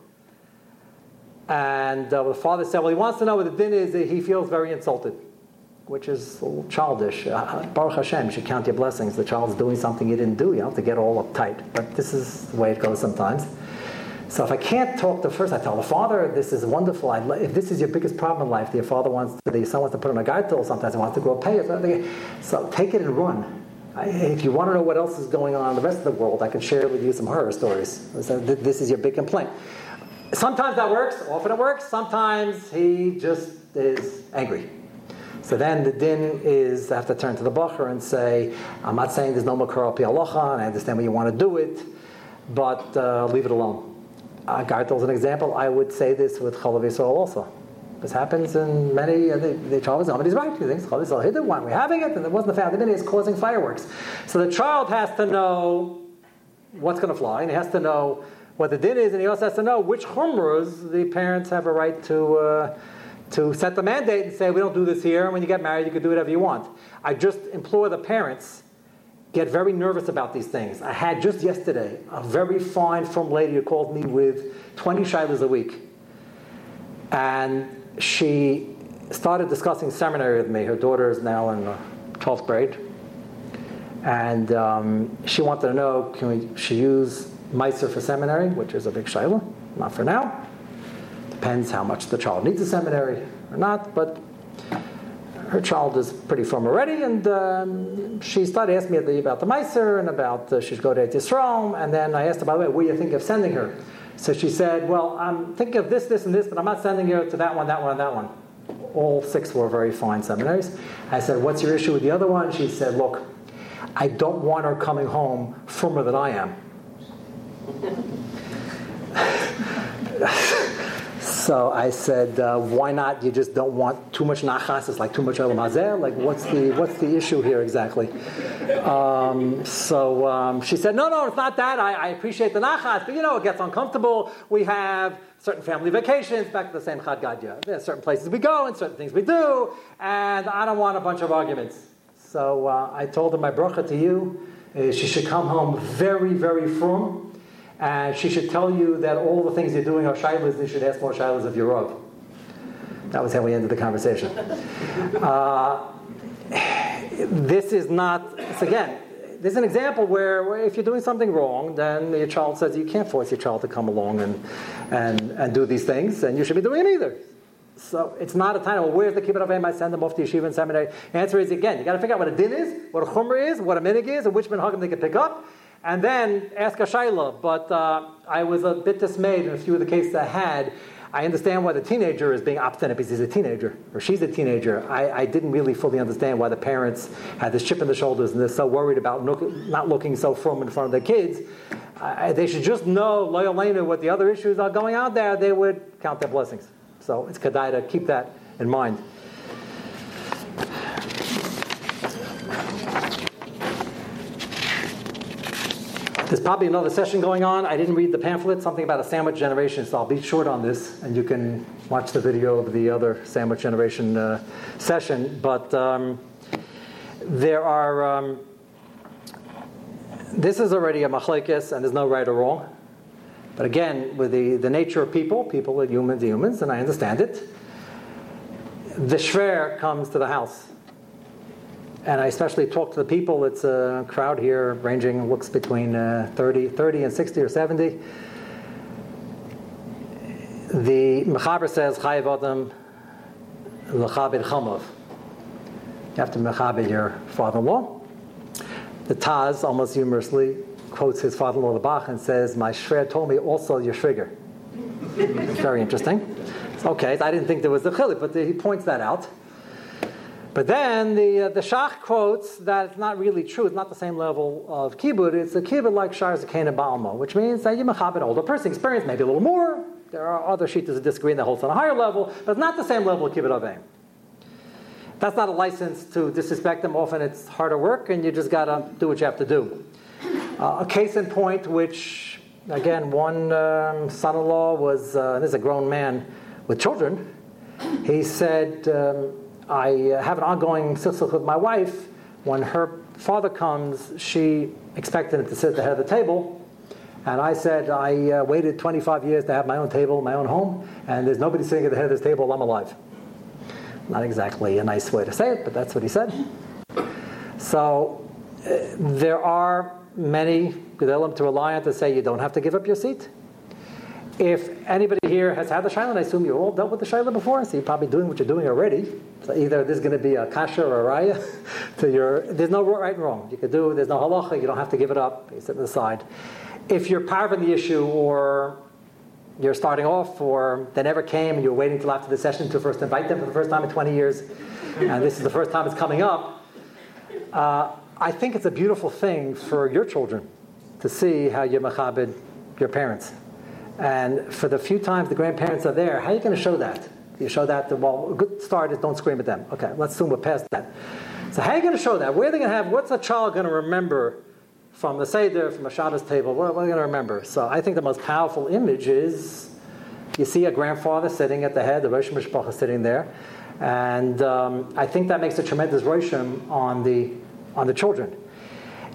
And uh, the father said, well, he wants to know what the din is. He feels very insulted, which is a little childish. Uh, Baruch Hashem, you should count your blessings. The child's doing something you didn't do. You have to get all uptight. But this is the way it goes sometimes. So if I can't talk to first, I tell the father, this is wonderful. I, if this is your biggest problem in life, your father wants to, your son wants to put on a gartel, sometimes he wants to grow pay. So take it and run. I, if you want to know what else is going on in the rest of the world, I can share with you some horror stories. So this is your big complaint. Sometimes that works, often it works. Sometimes he just is angry. So then the din is I have to turn to the bacher and say, I'm not saying there's no makar pi halacha, and I understand why you want to do it, but uh, leave it alone uh, Gartel is an example. I would say this with Chalav Yisrael also. This happens in many, uh, the, the child is somebody's right. He thinks Chalav Yisrael hidden one. We're having it, and it wasn't the family minute, it's causing fireworks. So the child has to know what's going to fly, and he has to know what the din is, and he also has to know which chumras the parents have a right to. Uh, to set the mandate and say, we don't do this here, and when you get married, you can do whatever you want. I just implore the parents get very nervous about these things. I had just yesterday a very fine, firm lady who called me with 20 shilas a week. And she started discussing seminary with me. Her daughter is now in the 12th grade. And um, she wanted to know can we, she use Meiser for seminary, which is a big shaila? Not for now. Depends how much the child needs a seminary or not, but her child is pretty firm already, and um, she started asking me about the Meiser and about uh, she should go to Yisrael. And then I asked her, by the way, where do you think of sending her? So she said, well, I'm thinking of this, this, and this, but I'm not sending her to that one, that one, and that one. All six were very fine seminaries. I said, what's your issue with the other one? She said, look, I don't want her coming home firmer than I am. So I said, uh, why not? You just don't want too much nachas. It's like too much olam hazeh. Like, what's the what's the issue here exactly? Um, so um, she said, no, no, it's not that. I, I, appreciate the nachas, but you know, it gets uncomfortable. We have certain family vacations back to the same Chad Gadya. There are certain places we go and certain things we do, and I don't want a bunch of arguments. So uh, I told her my bracha to you is she should come home very, very firm and she should tell you that all the things you're doing are shilas, you should ask more shilas of your Rav. That was how we ended the conversation. [LAUGHS] Uh, this is not, again, this is an example where, if you're doing something wrong, then your child says you can't force your child to come along and, and, and do these things, and you should be doing it either. So it's not a time, well, where's the kibbutz? I send them off to yeshiva and seminary. The answer is, again, you got to figure out what a din is, what a chumrah is, what a minig is, and which minhagim they can pick up, and then ask a shaila. But uh, I was a bit dismayed in a few of the cases I had. I understand why the teenager is being obstinate because he's a teenager or she's a teenager. I, I didn't really fully understand why the parents had this chip in the shoulders and they're so worried about not looking so firm in front of their kids. Uh, they should just know, loyal what the other issues are going out there, they would count their blessings. So it's Kedai to keep that in mind. There's probably another session going on. I didn't read the pamphlet, something about a sandwich generation, so I'll be short on this, and you can watch the video of the other sandwich generation uh, session. But um, there are, um, this is already a machlekes, and there's no right or wrong. But again, with the, the nature of people, people are humans, humans, and I understand it. The shver comes to the house and I especially talk to the people. It's a crowd here ranging looks between uh, 30, 30 and 60 or 70. The Mechaber says, Chayiv Adam L'chabed Chamav. You have to mechabed your father-in-law. The Taz, almost humorously, quotes his father-in-law, the Bach, and says, my shver told me also your shviger. [LAUGHS] Very interesting. Okay, I didn't think there was a chilik, but he points that out. But then the, uh, the Shach quotes that it's not really true. It's not the same level of kibbud. It's a kibbud like Shar Zakena Ba'alma, which means that you mechab an older person, experience maybe a little more. There are other shittas that disagree and that holds on a higher level, but it's not the same level of kibbud avim. That's not a license to disrespect them. Often it's harder work, and you just got to do what you have to do. Uh, a case in point, which again, one um, son-in-law was uh, this is a grown man with children. He said. Um, I uh, have an ongoing silsuk with my wife. When her father comes, she expected him to sit at the head of the table. And I said, I uh, waited 25 years to have my own table, my own home, and there's nobody sitting at the head of this table while I'm alive. Not exactly a nice way to say it, but that's what he said. So uh, there are many Gedolim to rely on to say you don't have to give up your seat. If anybody here has had the Shaila, I assume you all dealt with the Shaila before, so you're probably doing what you're doing already. So either there's going to be a kasha or a raya [LAUGHS] to your. There's no right and wrong. You could do. There's no halacha. You don't have to give it up. You sit on the side. If you're of the issue, or you're starting off, or they never came, and you're waiting till after the session to first invite them for the first time in 20 years, and this is the first time it's coming up. Uh, I think it's a beautiful thing for your children to see how you machabed your parents. And for the few times the grandparents are there, how are you going to show that? You show that, to, well, a good start is don't scream at them. Okay, let's assume we're past that. So how are you going to show that? Where are they going to have, what's a child going to remember from the Seder, from a Shabbos table? What, what are they going to remember? So I think the most powerful image is you see a grandfather sitting at the head, the Rosh Mishpacha sitting there. And um, I think that makes a tremendous roshim on the, on the children.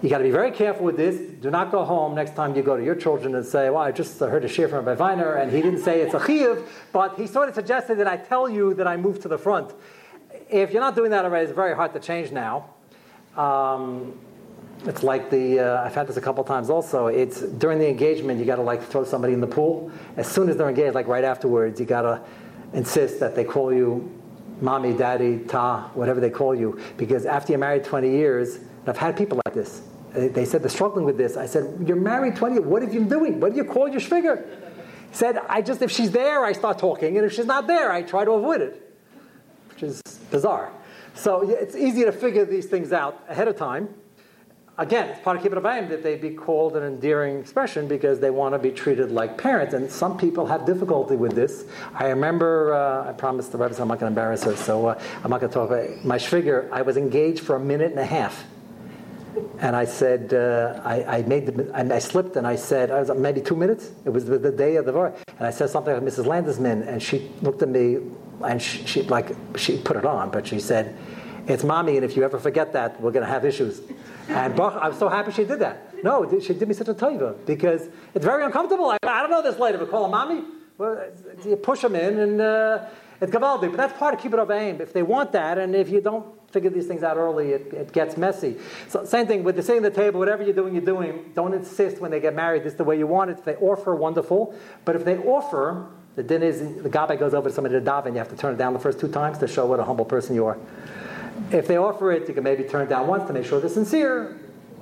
You got to be very careful with this. Do not go home next time you go to your children and say, "Well, I just heard a shir from Rabbi Weiner, and he didn't say it's a chiyuv, but he sort of suggested that I tell you that I moved to the front." If you're not doing that already, it's very hard to change now. Um, it's like the uh, I've had this a couple times also. It's during the engagement you got to like throw somebody in the pool as soon as they're engaged, like right afterwards. You got to insist that they call you mommy, daddy, ta, whatever they call you, because after you're married 20 years I've had people like this. They said they're struggling with this. I said, You're married 20 What have you been doing? What do you call your shviger? He said, I just, if she's there, I start talking, and if she's not there, I try to avoid it, which is bizarre. So it's easy to figure these things out ahead of time. Again, it's part of Kibbutz Abayim that they be called an endearing expression because they want to be treated like parents. And some people have difficulty with this. I remember, uh, I promised the Rebbe I'm not going to embarrass her, so uh, I'm not going to talk about my shviger. I was engaged for a minute and a half and I said, uh, I, I, made the, and I slipped and I said, I was maybe two minutes. It was the, the day of the vote, and I said something like Mrs. Landesman, and she looked at me, and she, she, like she put it on, but she said, "It's mommy, and if you ever forget that, we're going to have issues." And I'm so happy she did that. No, she did me such a taiva because it's very uncomfortable. I, I don't know this lady, but call her mommy. Well, you push them in, and uh, it's gavaldi. But that's part of Kibbutz Abayim. If they want that, and if you don't figure these things out early, it, it gets messy. So same thing with the sitting at the table, whatever you're doing, you're doing. Don't insist when they get married, this is the way you want it. If they offer, wonderful. But if they offer, the din is the gabbai goes over to somebody to daven, you have to turn it down the first two times to show what a humble person you are. If they offer it, you can maybe turn it down once to make sure they're sincere.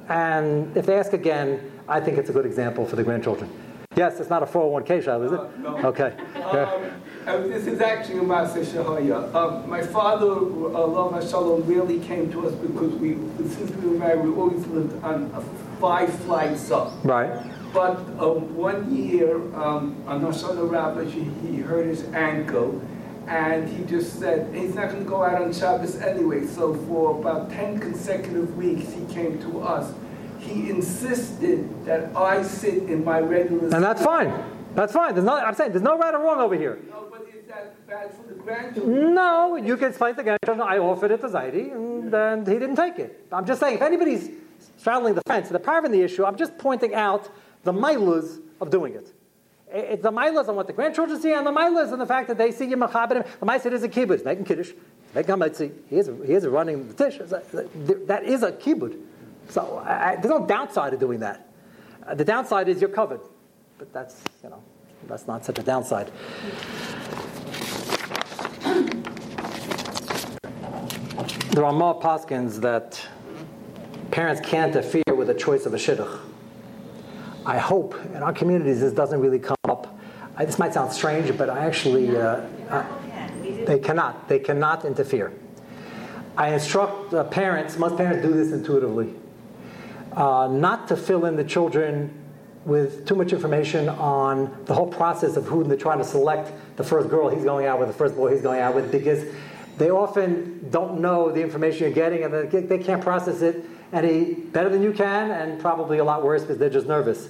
And if they ask again, I think it's a good example for the grandchildren. Yes, it's not a 401k shop, is it? Uh, no. Okay. [LAUGHS] Um, uh, this is actually a Maaseh Shahaya. Um, my father, Allah Shalom, really came to us because we, since we were married, we always lived on five flights up. Right. But uh, one year, um, on Hoshana Rabbah, he hurt his ankle, and he just said he's not going to go out on Shabbos anyway. So for about 10 consecutive weeks, he came to us he insisted that I sit in my regular. And that's fine. That's fine. There's no, I'm saying there's no right or wrong over here. No, No, you can explain to the grandchildren. I offered it to Zaidi, and, and he didn't take it. I'm just saying, if anybody's straddling the fence, the power in the issue, I'm just pointing out the milas of doing it. It's the milas on what the grandchildren see, and the milas on the fact that they see you machabed. The ma'aser is a kibbutz, making kiddush, making hametzi. He is, he is running the tish. That is a kibbutz. So I, there's no downside to doing that. Uh, the downside is you're covered, but that's you know that's not such a downside. the Ramah Paskins that parents can't interfere with the choice of a shidduch. I hope in our communities this doesn't really come up. I, this might sound strange, but I actually, uh, I, they cannot. They cannot interfere. I instruct uh, parents, most parents do this intuitively, uh, not to fill in the children with too much information on the whole process of who they're trying to select the first girl he's going out with, the first boy he's going out with, because they often don't know the information you're getting and they can't process it any better than you can, and probably a lot worse because they're just nervous.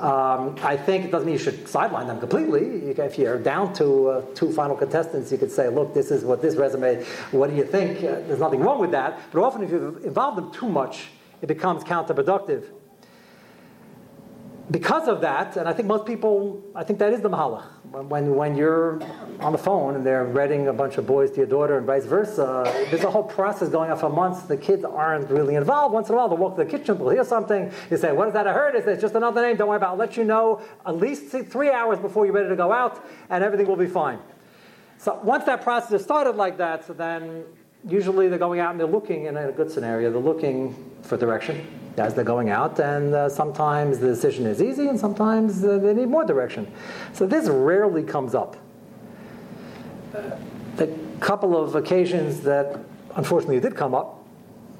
Um, I think it doesn't mean you should sideline them completely. You, if you're down to uh, two final contestants, you could say, look, this is what this resume, what do you think? Uh, there's nothing wrong with that. But often, if you involve them too much, it becomes counterproductive because of that, and I think most people, I think that is the mahalach. When, when you're on the phone and they're reading a bunch of boys to your daughter and vice versa, there's a whole process going on for months. The kids aren't really involved. Once in a while, they'll walk to the kitchen, they'll hear something. You say, What is that I heard? Is It's just another name. Don't worry about it. I'll let you know at least three hours before you're ready to go out, and everything will be fine. So once that process is started like that, so then usually they're going out and they're looking, in a good scenario, they're looking for direction as they're going out, and uh, sometimes the decision is easy, and sometimes uh, they need more direction. So this rarely comes up. The couple of occasions that unfortunately did come up,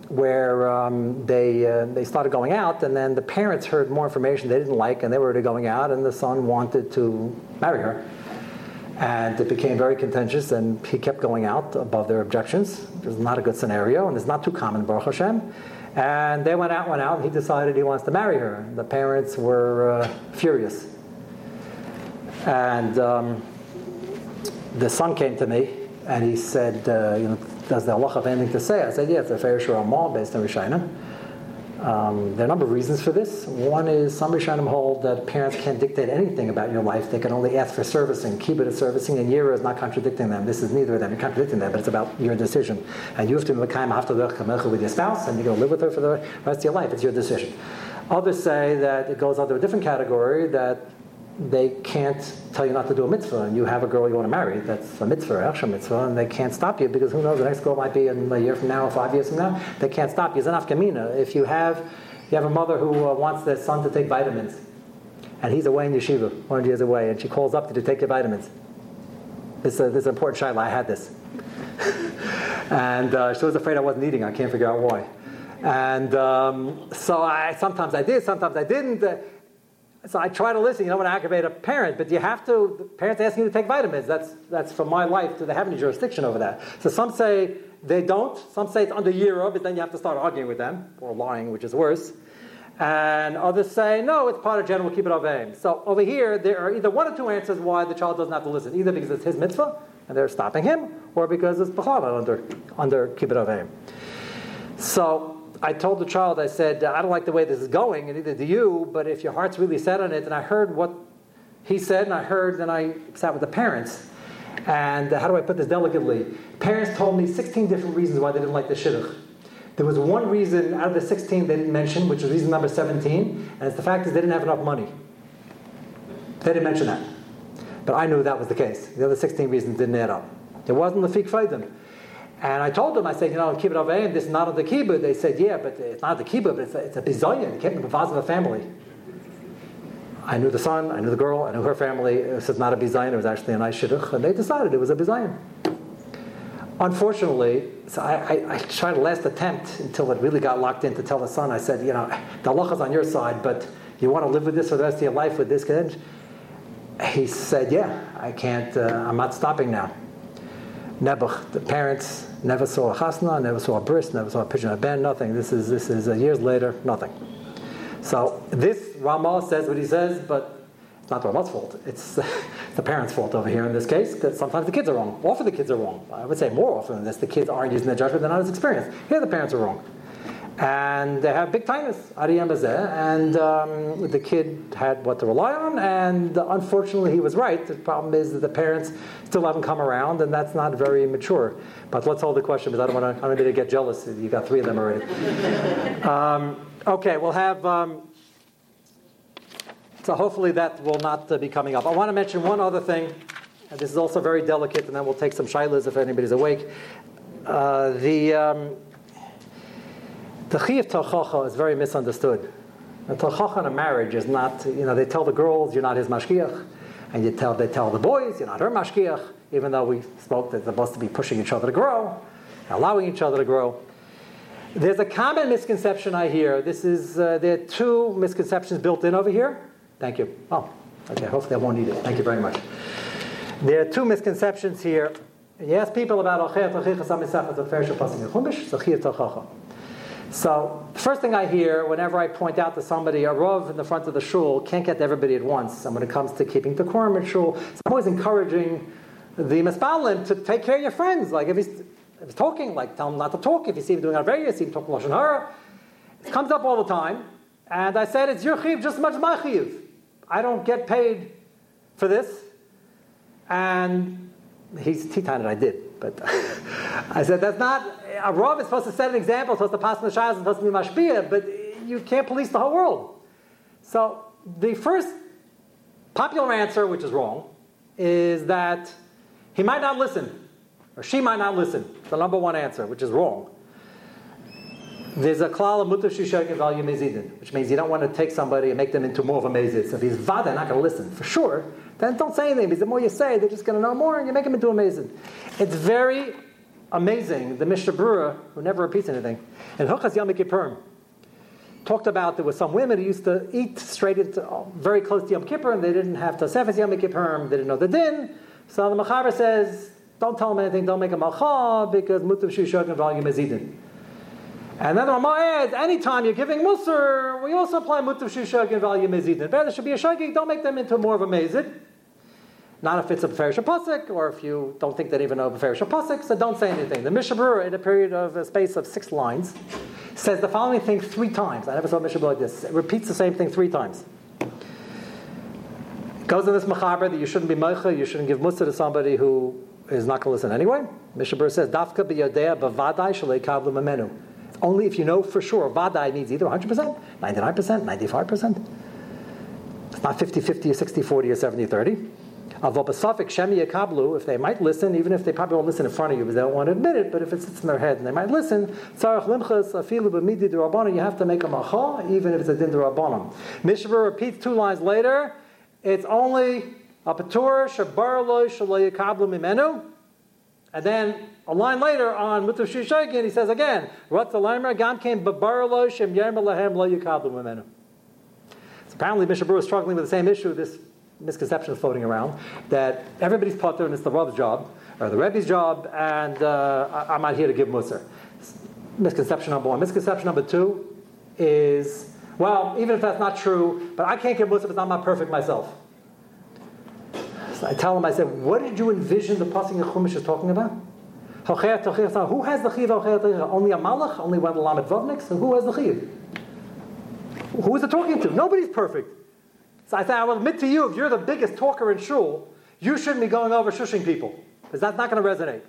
where um, they uh, they started going out, and then the parents heard more information they didn't like, and they were already going out, and the son wanted to marry her. And it became very contentious, and he kept going out above their objections. It was not a good scenario, and it's not too common, Baruch Hashem. And they went out, went out, and he decided he wants to marry her. The parents were uh, furious. And um, the son came to me, and he said, uh, you know, does the Allah have anything to say? I said, yeah, it's a fair based on Rishonim. Um, there are a number of reasons for this. One is some Rishonim hold that parents can't dictate anything about your life. They can only ask for servicing. Kibbut is servicing, and Yira is not contradicting them. This is neither of them. You're contradicting them, but it's about your decision. And you have to be with your spouse, and you're going to live with her for the rest of your life. It's your decision. Others say that it goes under a different category, that they can't tell you not to do a mitzvah, and you have a girl you want to marry, that's a mitzvah, a mitzvah, and they can't stop you because who knows, the next girl might be in a year from now or five years from now. They can't stop you. It's an afkamina. If you have, you have a mother who uh, wants their son to take vitamins, and he's away in yeshiva, one years away, and she calls up to take your vitamins. This, uh, this is an important shaila. I had this. [LAUGHS] and uh, she was afraid I wasn't eating. I can't figure out why. And um, so I, sometimes I did, sometimes I didn't. So I try to listen. You don't want to aggravate a parent, but you have to. The parents asking you to take vitamins. That's that's for my life. Do they have any jurisdiction over that? So some say they don't. Some say it's under Yira, but then you have to start arguing with them or lying, which is worse. And others say no, it's part of general kibbut aim. So over here, there are either one or two answers why the child doesn't have to listen. Either because it's his mitzvah and they're stopping him, or because it's b'chala under under keep kibbut aim. So I told the child, I said, I don't like the way this is going, and neither do you, but if your heart's really set on it, and I heard what he said, and I heard, and I sat with the parents. And uh, how do I put this delicately? Parents told me 16 different reasons why they didn't like the shidduch. There was one reason out of the 16 they didn't mention, which was reason number 17, and it's the fact is they didn't have enough money. They didn't mention that. But I knew that was the case. The other 16 reasons didn't add up. It wasn't the fig them. And I told them, I said, you know, kibbut avayim, this is not of the kibbut. They said, yeah, but it's not the kibbutz, but it's a, it's a bizayin. It can't be the of a family. I knew the son, I knew the girl, I knew her family. It was not a bizayin, it was actually a nice shidduch, and they decided it was a bizayin. Unfortunately, so I, I, I, tried a last attempt until it really got locked in to tell the son, I said, you know, the Allah is on your side, but you want to live with this for the rest of your life with this kid? He said, yeah, I can't, uh, I'm not stopping now. Nebuch, the parents never saw a chasna, never saw a bris, never saw a pidyon haben, nothing. This is this is uh, years later, nothing. So this Ramah says what he says, but it's not the Ramah's fault. [LAUGHS] It's the parents' fault over here in this case, because sometimes the kids are wrong. Often the kids are wrong. I would say more often than this, the kids aren't using their judgment, they're not as experienced. Here the parents are wrong and they have big tinus, Ariyam and um, the kid had what to rely on, and unfortunately he was right. The problem is that the parents still haven't come around, and that's not very mature. But let's hold the question because I don't want don't to get jealous. You've got three of them already. [LAUGHS] um, okay, we'll have. Um, so hopefully that will not uh, be coming up. I want to mention one other thing. And this is also very delicate, and then we'll take some shilas if anybody's awake Uh, the um, the chiyuv tochacha is very misunderstood. The tochacha in a marriage is not, you know, they tell the girls you're not his mashgiach, and you tell they tell the boys you're not her mashgiach, even though we spoke that they're supposed to be pushing each other to grow, allowing each other to grow. There's a common misconception I hear. This is uh, there are two misconceptions built in over here. Thank you. Oh, okay. Hopefully I won't need it. Thank you very much. There are two misconceptions here. You ask people about so, the first thing I hear whenever I point out to somebody a rov in the front of the shul can't get to everybody at once. And when it comes to keeping the quorum at shul, I'm always encouraging the mispalim to take care of your friends. Like if he's, if he's talking, like tell him not to talk. If you see him doing Arveya, see him talking Lashon Hara. It comes up all the time. And I said, it's your chiv just as much as my chiv. I don't get paid for this. And he's Titan I did. But [LAUGHS] I said, that's not a Rav is supposed to set an example, supposed to pass the Shaz, supposed to be mashpia, but you can't police the whole world. So the first popular answer, which is wrong, is that he might not listen, or she might not listen. The number one answer, which is wrong. There's a klal of mutar shishak and value mezidin, which means you don't want to take somebody and make them into more of a mezid. So if he's vada, not going to listen for sure. Then don't say anything because the more you say, they're just going to know more, and you make them into a mezid. It's very amazing. The Mishnah Brura, who never repeats anything, and Hilchos Yom Kippur talked about there were some women who used to eat straight into uh, very close to Yom Kippur, and they didn't have Tosefes Yom Kippur, they didn't know the din. So the Machaber says, don't tell them anything, don't make a malcha, because mutav shishog and volume is eaten. And then the Ramah adds, anytime you're giving musr, we also apply mutav shishog and is eaten. There should be a shagig, don't make them into more of a mezid. Not if it's a Beferish Pasuk, or if you don't think that even know Beferish Pasuk, so don't say anything. The Mishnah Berurah, in a period of a space of six lines, says the following thing three times. I never saw a Mishnah Berurah like this. It repeats the same thing three times. It goes in this Machaber that you shouldn't be Meicha, you shouldn't give Musa to somebody who is not going to listen anyway. Mishnah Berurah says, Dafka b'yodea b'vadai shalei kavlu memenu. Only if you know for sure, vadai means either 100%, 99%, 95%. It's not 50 50 or 60 40 or 70 30. Avobasafik Shemi Yakablu, if they might listen, even if they probably won't listen in front of you because they don't want to admit it, but if it sits in their head and they might listen, Limchas Afilu B'midi you have to make a macha, even if it's a Din D'Rabbanan. Mishra repeats two lines later, it's only a Patur Shabar Lo Shalay Yakablu Mimenu, and then a line later on Mutav Shishaykin, he says again, apparently Mishnah Berurah is struggling with the same issue, this misconception floating around that everybody's potter and it's the Rav's job or the Rebbe's job, and uh, I'm not here to give Musar. Misconception number one. Misconception number two is well, even if that's not true, but I can't give because I'm not perfect myself. I tell him, I said, what did you envision the passing of Chumash is talking about? Who has the chiv? Only a malach? Only one of the lamed vovniks? And who has the chiv? Who is it talking to? Nobody's perfect. So I said, I will admit to you, if you're the biggest talker in shul, you shouldn't be going over shushing people, because that's not going to resonate.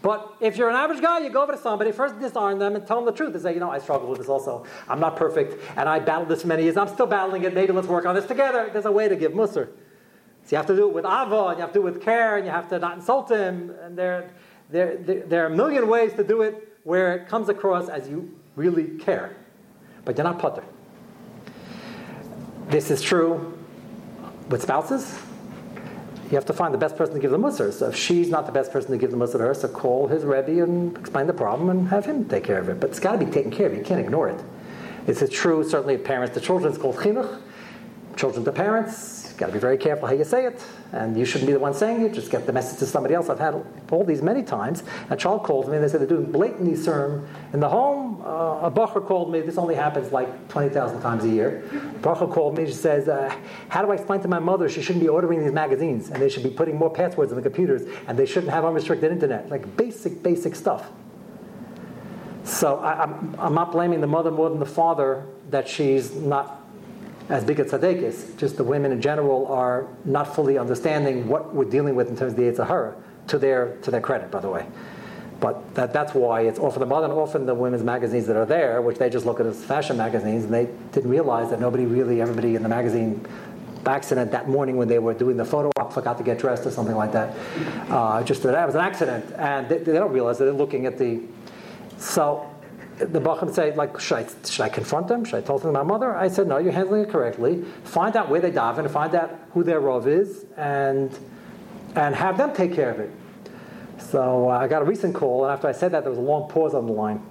But if you're an average guy, you go over to somebody, first disarm them and tell them the truth and say, you know, I struggle with this also. I'm not perfect, and I battled this many years. I'm still battling it. Maybe let's work on this together. There's a way to give musr. So you have to do it with ava, and you have to do it with care, and you have to not insult him. And there, there, there, are a million ways to do it where it comes across as you really care. But you're not putter. This is true with spouses. You have to find the best person to give the mussar. So if she's not the best person to give the musr to her, so call his rebbe and explain the problem and have him take care of it. But it's got to be taken care of. You can't ignore it. This is true certainly of parents to children. It's called chinuch. Children to parents got to be very careful how you say it, and you shouldn't be the one saying it. Just get the message to somebody else. I've had all these many times. A child called me and they said they're doing blatant serm in the home. Uh, a bacher called me. This only happens like twenty thousand times a year. A bacher called me. She says, uh, "How do I explain to my mother she shouldn't be ordering these magazines and they should be putting more passwords in the computers and they shouldn't have unrestricted internet? Like basic, basic stuff." So I, I'm, I'm not blaming the mother more than the father that she's not as big as tzaddikus. Just the women in general are not fully understanding what we're dealing with in terms of the yetzer hara, to their, to their credit, by the way. But that, that's why it's often the modern, often the women's magazines that are there, which they just look at as fashion magazines, and they didn't realize that nobody really, everybody in the magazine accident that morning when they were doing the photo op, forgot to get dressed or something like that. Uh, just that was an accident, and they, they don't realize that they're looking at the. So the Bacham say, like, should I, should I confront them? Should I tell them to my mother? I said, no, you're handling it correctly. Find out where they daven, find out who their rov is, and and have them take care of it. So uh, I got a recent call, and after I said that, there was a long pause on the line.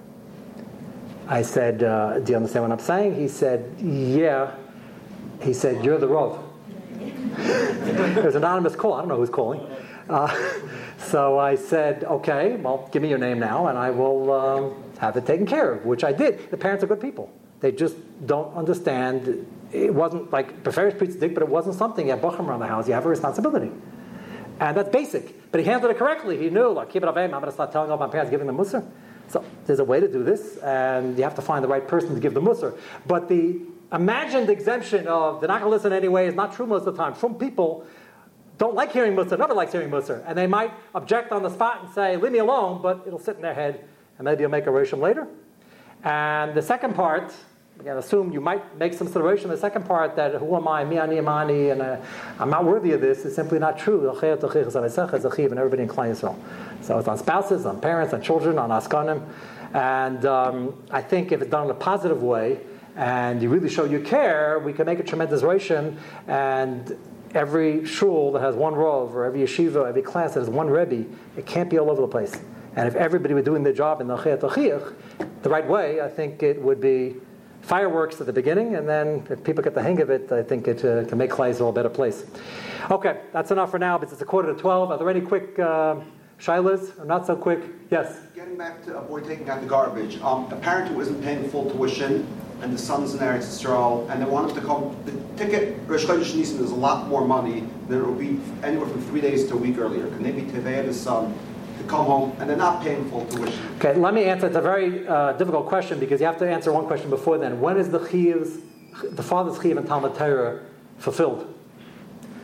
I said, uh, "Do you understand what I'm saying?" He said, "Yeah." He said, "You're the rov." [LAUGHS] it was an anonymous call. I don't know who's calling. Uh, [LAUGHS] so I said, "Okay, well, give me your name now, and I will um, have it taken care of." Which I did. The parents are good people. They just don't understand. It wasn't like Beferish Pizza Dick, but it wasn't something. You have Bacham around the house. You have a responsibility. And that's basic. But he handled it correctly. He knew, like, keep it eh? I'm going to start telling all my parents, giving them musr. So there's a way to do this, and you have to find the right person to give the musr. But the imagined exemption of they're not going to listen anyway is not true most of the time. Some people don't like hearing musr, never likes hearing musr, and they might object on the spot and say, leave me alone, but it'll sit in their head, and maybe you'll make a rishim later. And the second part, Again, assume you might make some consideration. The second part that who am I, me, ani, amani, and uh, I'm not worthy of this is simply not true. And everybody in Yisrael. So it's on spouses, on parents, on children, on askanim. And um, I think if it's done in a positive way, and you really show you care, we can make a tremendous ration. And every shul that has one rov, or every yeshiva, every class that has one rebbe, it can't be all over the place. And if everybody were doing their job in the the right way, I think it would be fireworks at the beginning, and then if people get the hang of it, I think it uh, can make Klal Yisrael a better place. Okay, that's enough for now, because it's a quarter to 12. Are there any quick uh, shilas, or not so quick? Yes? Getting back to a boy taking out the garbage, um, a parent who isn't paying full tuition, and the son's in Eretz Yisrael, and they want him to come, the ticket, Rosh Chodesh Nisan, is a lot more money than it will be anywhere from three days to a week earlier. Can they be Tevei the son to come home and they're not paying full tuition. Okay, let me answer. It's a very uh, difficult question because you have to answer one question before then. When is the chiyuv's, the father's chiyuv in Talmud Torah fulfilled?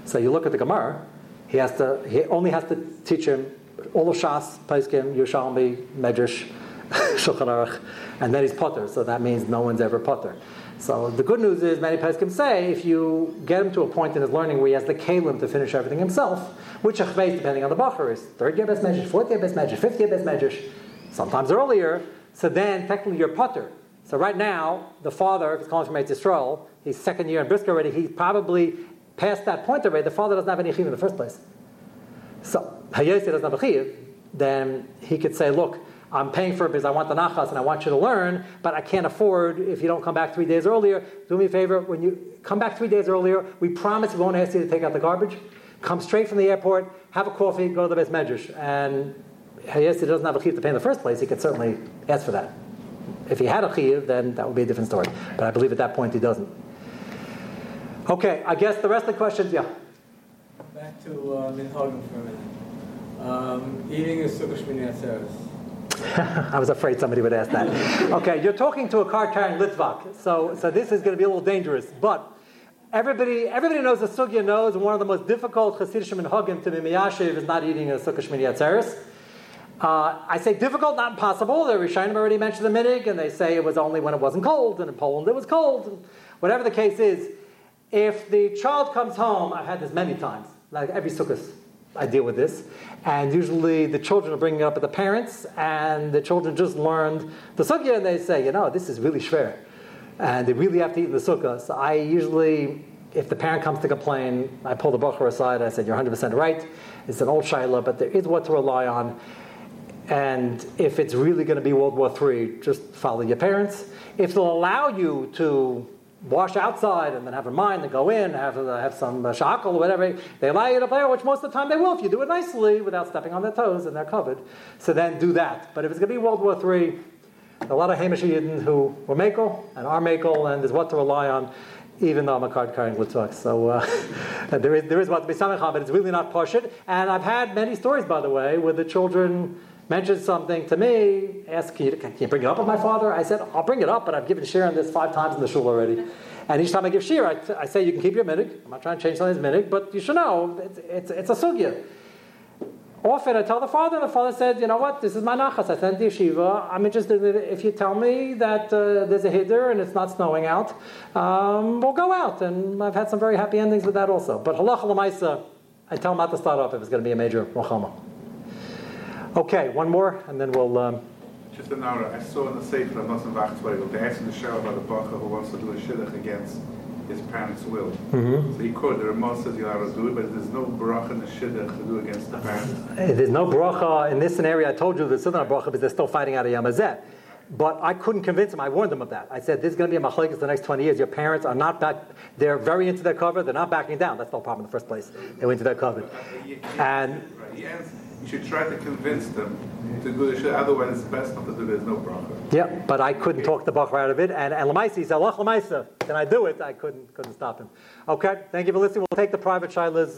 So you look at the Gemara. He has to. He only has to teach him all of Shas, Paiskim, Yerushalmi, Medrash, [LAUGHS] Shulchan Aruch, and then he's potter. So that means no one's ever potter. So the good news is, many Peskim say, if you get him to a point in his learning where he has the kalim to finish everything himself, which achveis, depending on the bacher, is third year Beis Medrash, fourth year Beis Medrash, fifth year Beis Medrash, sometimes earlier. So then, technically, you're putter. So right now, the father, if he's calling from Eretz Yisrael, he's second year in Brisker already. He's probably past that point already. The father doesn't have any chiv in the first place. So Hayesi doesn't have a chiv. Then he could say, look, I'm paying for it because I want the nachas and I want you to learn, but I can't afford if you don't come back three days earlier. Do me a favor, when you come back three days earlier, we promise we won't ask you to take out the garbage. Come straight from the airport, have a coffee, go to the Beis Medrash. And yes, he doesn't have a chiv to pay in the first place, he could certainly ask for that. If he had a chiv, then that would be a different story. But I believe at that point he doesn't. Okay, I guess the rest of the questions, yeah. Back to uh, Minhagim for a minute. Um, eating a Sukkot Shmini. [LAUGHS] I was afraid somebody would ask that. Okay, you're talking to a card carrying Litvak, so, so this is going to be a little dangerous. But everybody, everybody knows the Sugya knows one of the most difficult Chassidish and Hagim to be Miyashiv is not eating a Sukkah Shmini Atzeres. Uh, I say difficult, not impossible. The Rishonim already mentioned the minig, and they say it was only when it wasn't cold, and in Poland it was cold. Whatever the case is, if the child comes home, I've had this many times, like every sukkah, I deal with this. And usually the children are bringing up at the parents, and the children just learned the sukkah, and they say, you know, this is really schwer. And they really have to eat the sukkah. So I usually, if the parent comes to complain, I pull the bacher aside. I said, you're 100% right. It's an old shaila, but there is what to rely on. And if it's really going to be World War III, just follow your parents. If they'll allow you to wash outside and then have a mind and go in, have, uh, have some uh, shackle or whatever. They allow you to play, which most of the time they will if you do it nicely without stepping on their toes and they're covered. So then do that. But if it's going to be World War III, a lot of Hamish Yidden who were Makel and are Makel, and there's what to rely on, even though I'm a card carrying Litvak. So uh, [LAUGHS] there, is, there is what to be Samech but it's really not Pashit. And I've had many stories, by the way, where the children mentioned something to me, asked, can you, can you bring it up with my father? I said, I'll bring it up, but I've given Sharon this five times in the shul already. And each time I give shir, I, t- I say you can keep your minig. I'm not trying to change somebody's minig, but you should know it's, it's, it's a sugya. often I tell the father, and the father said, you know what, this is my nachas. I sent the yeshiva. I'm interested in if you tell me that uh, there's a hiddur and it's not snowing out, um, we'll go out. And I've had some very happy endings with that also. But halacha lemaisa, I tell him not to start off if it's going to be a major mochama. Okay, one more, and then we'll. Um, Just an hour, I saw in the Sefer of Nosson Wachtfogel, they asked in the shower about a bacha who wants to do a shidduch against his parents' will. Mm-hmm. So he could, the Ramah says you're allowed to do it, but there's no bracha in the shidduch to do against the parents. Eh, There's no bracha in this scenario. I told you there's still not a bracha because they're still fighting out of Yamazet. But I couldn't convince him. I warned them of that. I said, this is going to be a machlekes the next 20 years. Your parents are not back. They're very into their cover. They're not backing down. That's no problem in the first place. They went into their cover. And Right, he ends- You should try to convince them to do the otherwise it's best not to do, there's no bracha. yeah, but I couldn't talk the bracha out of it. And, and Lamaisi, said, Allah Lamaisa. Can I do it? I couldn't, couldn't stop him. Okay, thank you for listening. We'll take the private shilas. Uh,